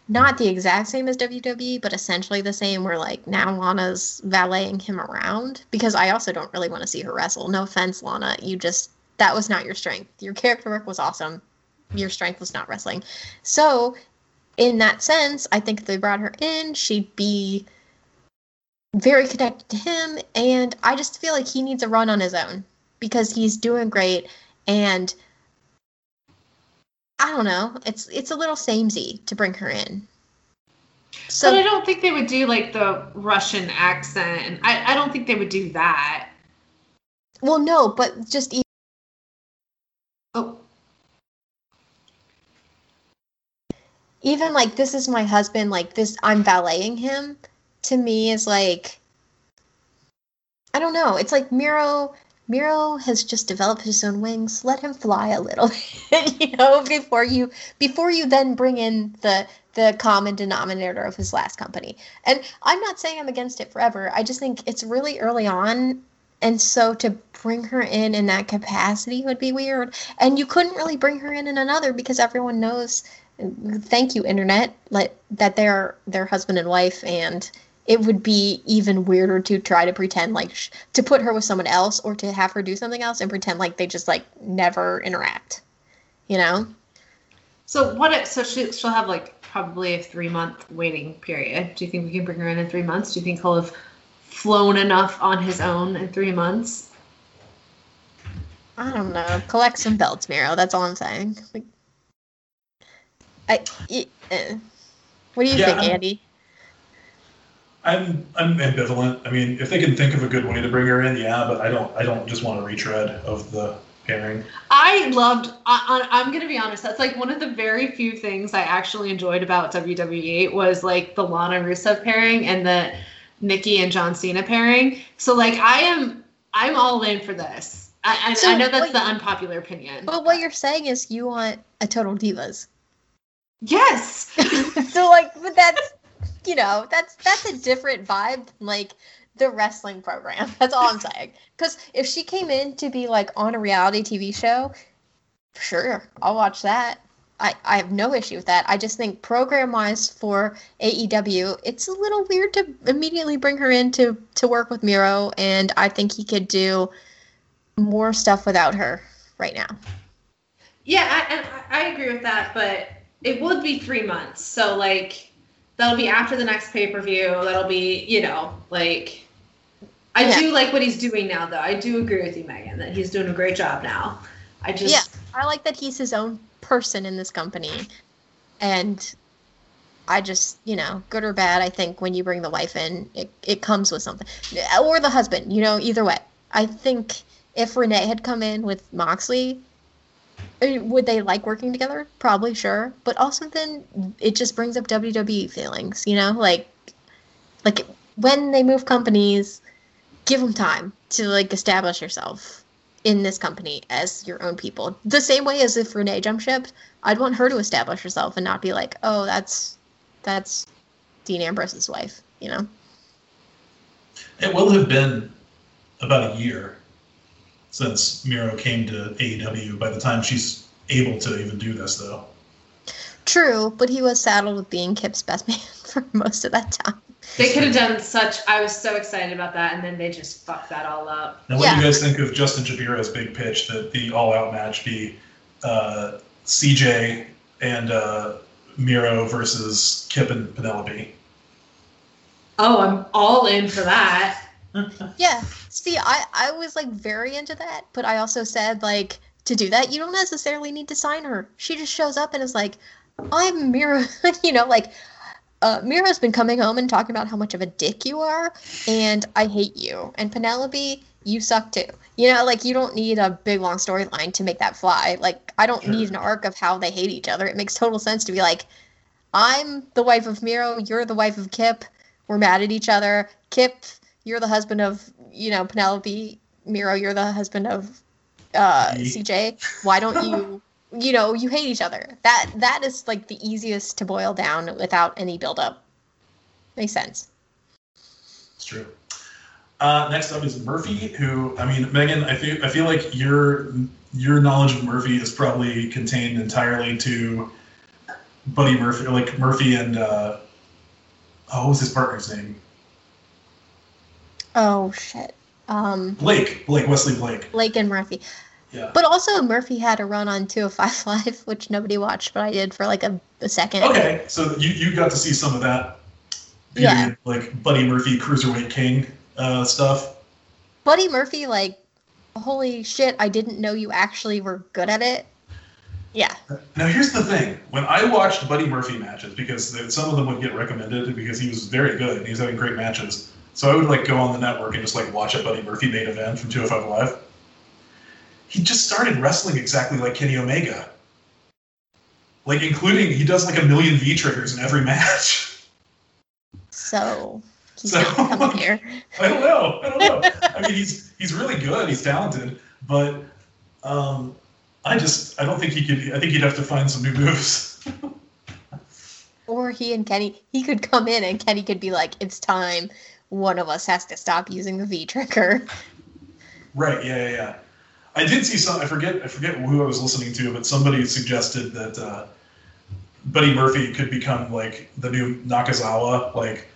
not the exact same as WWE, but essentially the same where like now Lana's valeting him around because I also don't really want to see her wrestle. No offense, Lana, you just that was not your strength. Your character work was awesome. Your strength was not wrestling. So, in that sense, I think if they brought her in, she'd be very connected to him and i just feel like he needs a run on his own because he's doing great and i don't know it's it's a little samey to bring her in but I don't think they would do like the Russian accent. I, I don't think they would do that. well no but just e- Oh, even like this is my husband like this i'm valeting him to me is like i don't know. It's like miro miro has just developed his own wings. Let him fly a little you know before you before you then bring in the the common denominator of his last company. And i'm not saying i'm against it forever. I just think it's really early on and so to bring her in in that capacity would be weird. And you couldn't really bring her in in another because everyone knows thank you internet like that they're their husband and wife and it would be even weirder to try to pretend like sh- to put her with someone else or to have her do something else and pretend like they just like never interact you know so what? If, so she she'll have like probably a three month waiting period. Do you think we can bring her in in three months? Do you think he'll have flown enough on his own in three months? i don't know collect some belts miro that's all i'm saying like i y- eh. what do you Yeah, think I'm- andy I'm I'm ambivalent. I mean, if they can think of a good way to bring her in, yeah, but I don't I don't just want a retread of the pairing. I loved. I, I, I'm gonna be honest. That's like one of the very few things I actually enjoyed about WWE was like the Lana Rusev pairing and the Nikki and John Cena pairing. So like I am I'm all in for this. I, I, So I know that's what- the unpopular opinion. but what you're saying is you want a total divas Yes. so like but that's you know that's that's a different vibe than, like the wrestling program that's all i'm saying because if she came in to be like on a reality tv show sure i'll watch that I, I have no issue with that. I just think program wise for AEW, it's a little weird to immediately bring her in to, to work with Miro, and I think he could do more stuff without her right now. Yeah, I, and I I agree with that, but it would be three months. So like that'll be after the next pay per view. That'll be you know like I Yeah. do like what he's doing now though. I do agree with you, Megan, that he's doing a great job now. I just Yeah. I like that he's his own person in this company. And I just, you know, good or bad, I think when you bring the wife in, it, it comes with something. Or the husband, you know, either way. I think if Renee had come in with Moxley, would they like working together? Probably, sure. But also then it just brings up WWE feelings, you know? Like, like when they move companies, give them time to like establish yourself in this company as your own people. The same way as if Renee jumped ship, I'd want her to establish herself and not be like, oh, that's that's Dean Ambrose's wife, you know? It will have been about a year since Miro came to AEW by the time she's able to even do this, though. True, but he was saddled with being Kip's best man for most of that time. They could have done such. I was so excited about that, and then they just fucked that all up. Now, what do you guys think of Justin Shapiro's big pitch that the all-out match be uh, CJ and uh, Miro versus Kip and Penelope? Oh, I'm all in for that. Yeah. See, I, I was like very into that, but I also said like to do that, you don't necessarily need to sign her. She just shows up and is like, I'm Mira. you know, like uh, Mira's been coming home and talking about how much of a dick you are, and I hate you. And Penelope, you suck too. You know, like you don't need a big long storyline to make that fly. Like I don't Sure. need an arc of how they hate each other. It makes total sense to be like, I'm the wife of Miro, you're the wife of Kip. We're mad at each other. Kip, you're the husband of, you know, Penelope. Miro, you're the husband of uh, CJ. Why don't you, you know, you hate each other? That that is like the easiest to boil down without any buildup. Makes sense. It's true. Uh, next up is Murphy, who I mean, Megan, I feel I feel like your your knowledge of Murphy is probably contained entirely to Buddy Murphy, like Murphy and uh, oh, what was his partner's name? Oh shit. Um, Blake, Blake Wesley Blake. Blake and Murphy. Yeah. But also Murphy had a run on 205 Live, which nobody watched, but I did for like a, a second. Okay, so you you got to see some of that Yeah. like Buddy Murphy Cruiserweight King uh, stuff. Buddy Murphy, like, holy shit, I didn't know you actually were good at it. Yeah. Now here's the thing: when I watched Buddy Murphy matches, because some of them would get recommended because he was very good and he was having great matches, so I would like go on the network and just like watch a Buddy Murphy main event from 205 Live. He just started wrestling exactly like Kenny Omega, like including he does like a million V triggers in every match. So he's So- coming here. I don't know. I don't know. I mean, he's he's really good. He's talented, but um, I just I don't think he could. I think he'd have to find some new moves. Or he and Kenny, he could come in and Kenny could be like, it's time. One of us has to stop using the V trigger. Right. Yeah. Yeah. Yeah. I did see some. I forget. I forget who I was listening to, but somebody suggested that uh, Buddy Murphy could become like the new Nakazawa. Like,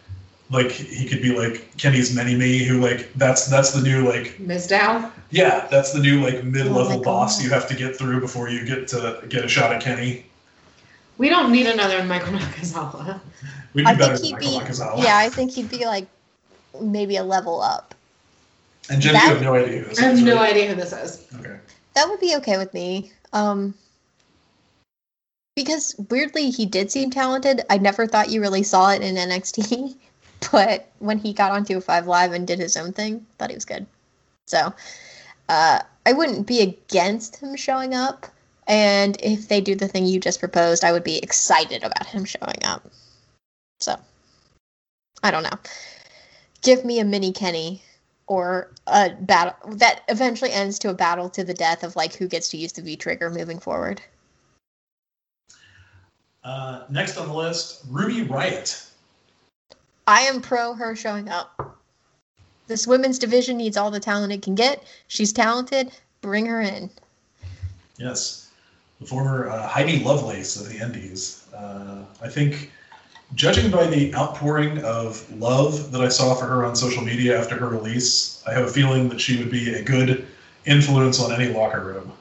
like he could be like Kenny's many me. Who like that's that's the new like Ms. Dow. yeah that's the new like mid level Oh boss God. you have to get through before you get to get a shot at Kenny. We don't need another Michael Nakazawa. We'd be I better think he'd Michael be, Nakazawa. yeah, I think he'd be like maybe a level up. And Jen, That- you have no idea who this I have is. no right? idea who this is. Okay. That would be okay with me. Um, because weirdly, he did seem talented. I never thought you really saw it in NXT, but when he got on 205 Live and did his own thing, thought he was good. So, uh, I wouldn't be against him showing up. And if they do the thing you just proposed, I would be excited about him showing up. So, I don't know. Give me a mini Kenny or a battle that eventually ends to a battle to the death of like who gets to use the V trigger moving forward. Uh, next on the list, Ruby Riott. I am pro her showing up. This women's division needs all the talent it can get. She's talented. Bring her in. Yes, the former uh, Heidi Lovelace of the Indies. Uh, I think, judging by the outpouring of love that I saw for her on social media after her release, I have a feeling that she would be a good influence on any locker room.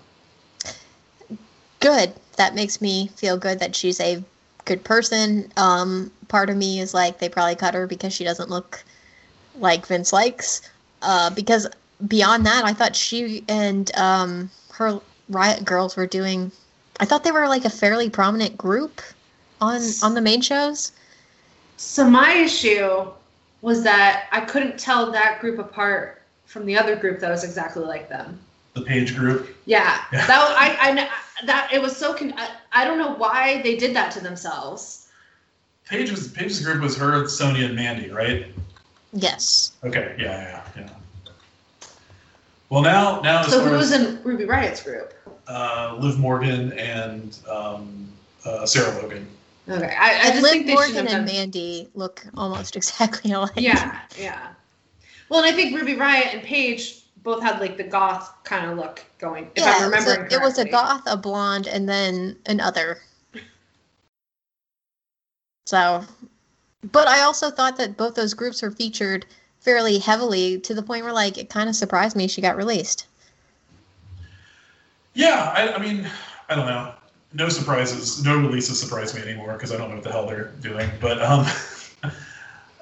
Good. That makes me feel good that she's a good person. Um, part of me is like they probably cut her because she doesn't look like Vince likes. Uh, because beyond that, I thought she and um, her Riot Girls were doing. I thought they were like a fairly prominent group on on the main shows. So my issue was that I couldn't tell that group apart from the other group that was exactly like them. The Paige Group. Yeah, Yeah. that was, I, I that it was so con- I, I don't know why they did that to themselves. Paige was Paige's group was her, Sonya, and Mandy, right? Yes. Okay. Yeah. Yeah. Yeah. Well, now now So far who as was in Ruby Riott's group? uh, Liv Morgan and um, uh, Sarah Logan. Okay, I, I And just Liv think they should Morgan have and. Mandy look almost exactly alike. Yeah, yeah. Well, and I think Ruby Riott and Paige both had like the goth kind of look going. If yeah, I'm remembering it was, a, it was a goth, a blonde, and then an other. So, but I also thought that both those groups were featured fairly heavily to the point where, like, it kind of surprised me she got released. Yeah, I, I mean, I don't know. No surprises, no releases surprise me anymore because I don't know what the hell they're doing. But um,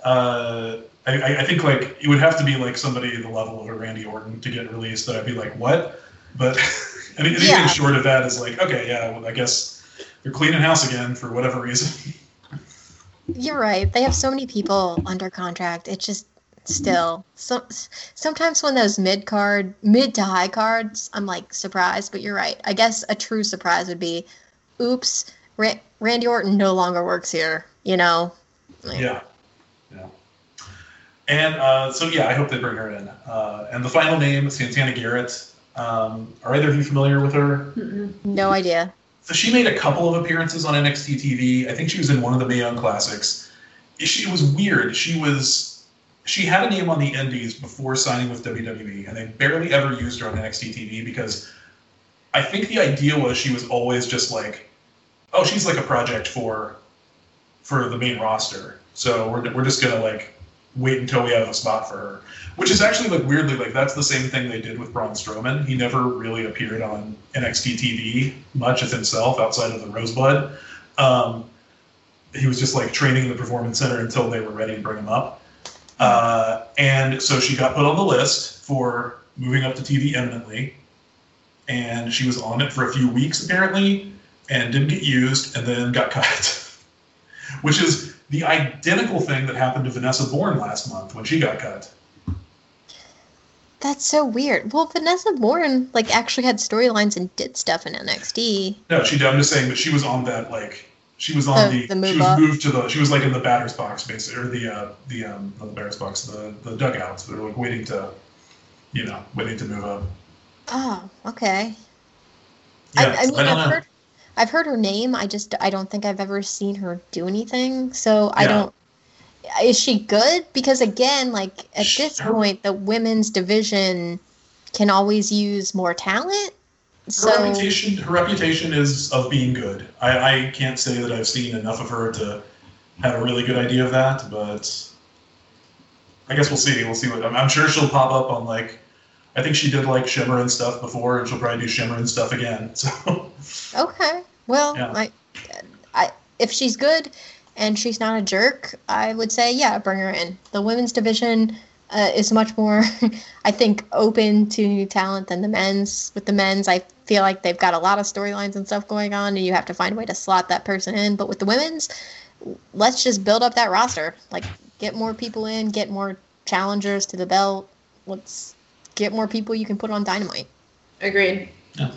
uh, I, I- think like it would have to be like somebody the level of a Randy Orton to get released that I'd be like, what? But any- anything Yeah. short of that is like, okay, yeah, well, I guess they're cleaning house again for whatever reason. You're right. They have so many people under contract. It just still so sometimes when those mid card mid to high cards, I'm like surprised. But you're right. I guess a true surprise would be, oops, Ra- Randy Orton no longer works here. You know. Like, Yeah, yeah. And uh, so yeah, I hope they bring her in. Uh, and the final name, Santana Garrett. Um, are either of you familiar with her? Mm-mm. No idea. So she made a couple of appearances on NXT TV. I think she was in one of the Mae Young Classics. She was weird. She was she had a name on the Indies before signing with WWE, and they barely ever used her on NXT TV because I think the idea was she was always just like, oh, she's like a project for for the main roster. So we're we're just gonna like wait until we have a spot for her. Which is actually like weirdly like that's the same thing they did with Braun Strowman. He never really appeared on NXT TV much as himself outside of the Rosebud. Um, he was just like training in the performance center until they were ready to bring him up. Uh, and so she got put on the list for moving up to TV eminently. And she was on it for a few weeks apparently and didn't get used and then got cut. Which is the identical thing that happened to Vanessa Borne last month when she got cut. That's so weird. Well, Vanessa Borne like actually had storylines and did stuff in NXT. No, she. did. I'm just saying that she was on that like she was on the, the move she was up. moved to the she was like in the batter's box basically or the uh the um not the batter's box the the dugouts. They were like waiting to, you know, waiting to move up. Oh, okay. Yeah, I, I mean, I've know. heard, I've heard her name. I just, I don't think I've ever seen her do anything. So I don't. Is she good? Because again, like at this Her- point, the women's division can always use more talent. Her So reputation her reputation is of being good. I, I can't say that I've seen enough of her to have a really good idea of that, but I guess we'll see. We'll see what I'm, I'm sure she'll pop up on like I think she did like Shimmer and stuff before, and she'll probably do Shimmer and stuff again. So okay, well, Yeah. I, I, if she's good and she's not a jerk, I would say yeah, bring her in. The women's division uh, is much more, I think, open to new talent than the men's. With the men's, I feel like they've got a lot of storylines and stuff going on, and you have to find a way to slot that person in. But with the women's, let's just build up that roster. Like, get more people in, get more challengers to the belt. Let's get more people you can put on Dynamite. Agreed. Yeah.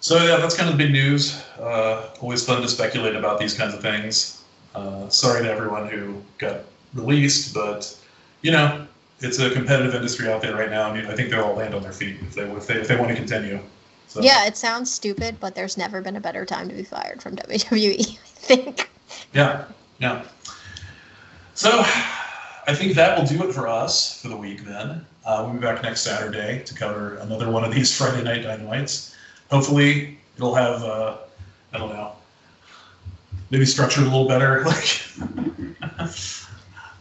So yeah, that's kind of big news. Uh, always fun to speculate about these kinds of things. Uh, sorry to everyone who got released, but you know, it's a competitive industry out there right now, and I think they'll all land on their feet if they if they, if they want to continue. So, Yeah, it sounds stupid, but there's never been a better time to be fired from WWE. I think. Yeah, yeah. So I think that will do it for us for the week. Then uh, we'll be back next Saturday to cover another one of these Friday Night Dynamites. Hopefully, it'll have uh, I don't know, maybe structured a little better. Like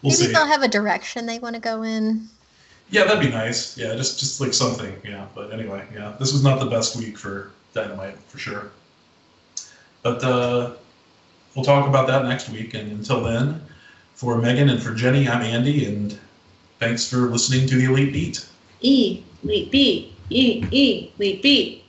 we'll Maybe see. they'll have a direction they want to go in. Yeah, that'd be nice. Yeah, just just like something. Yeah, but anyway, yeah, this was not the best week for Dynamite for sure. But uh, we'll talk about that next week. And until then, for Megan and for Jenny, I'm Andy, and thanks for listening to the Elite Beat. E, leap, E, leap, B.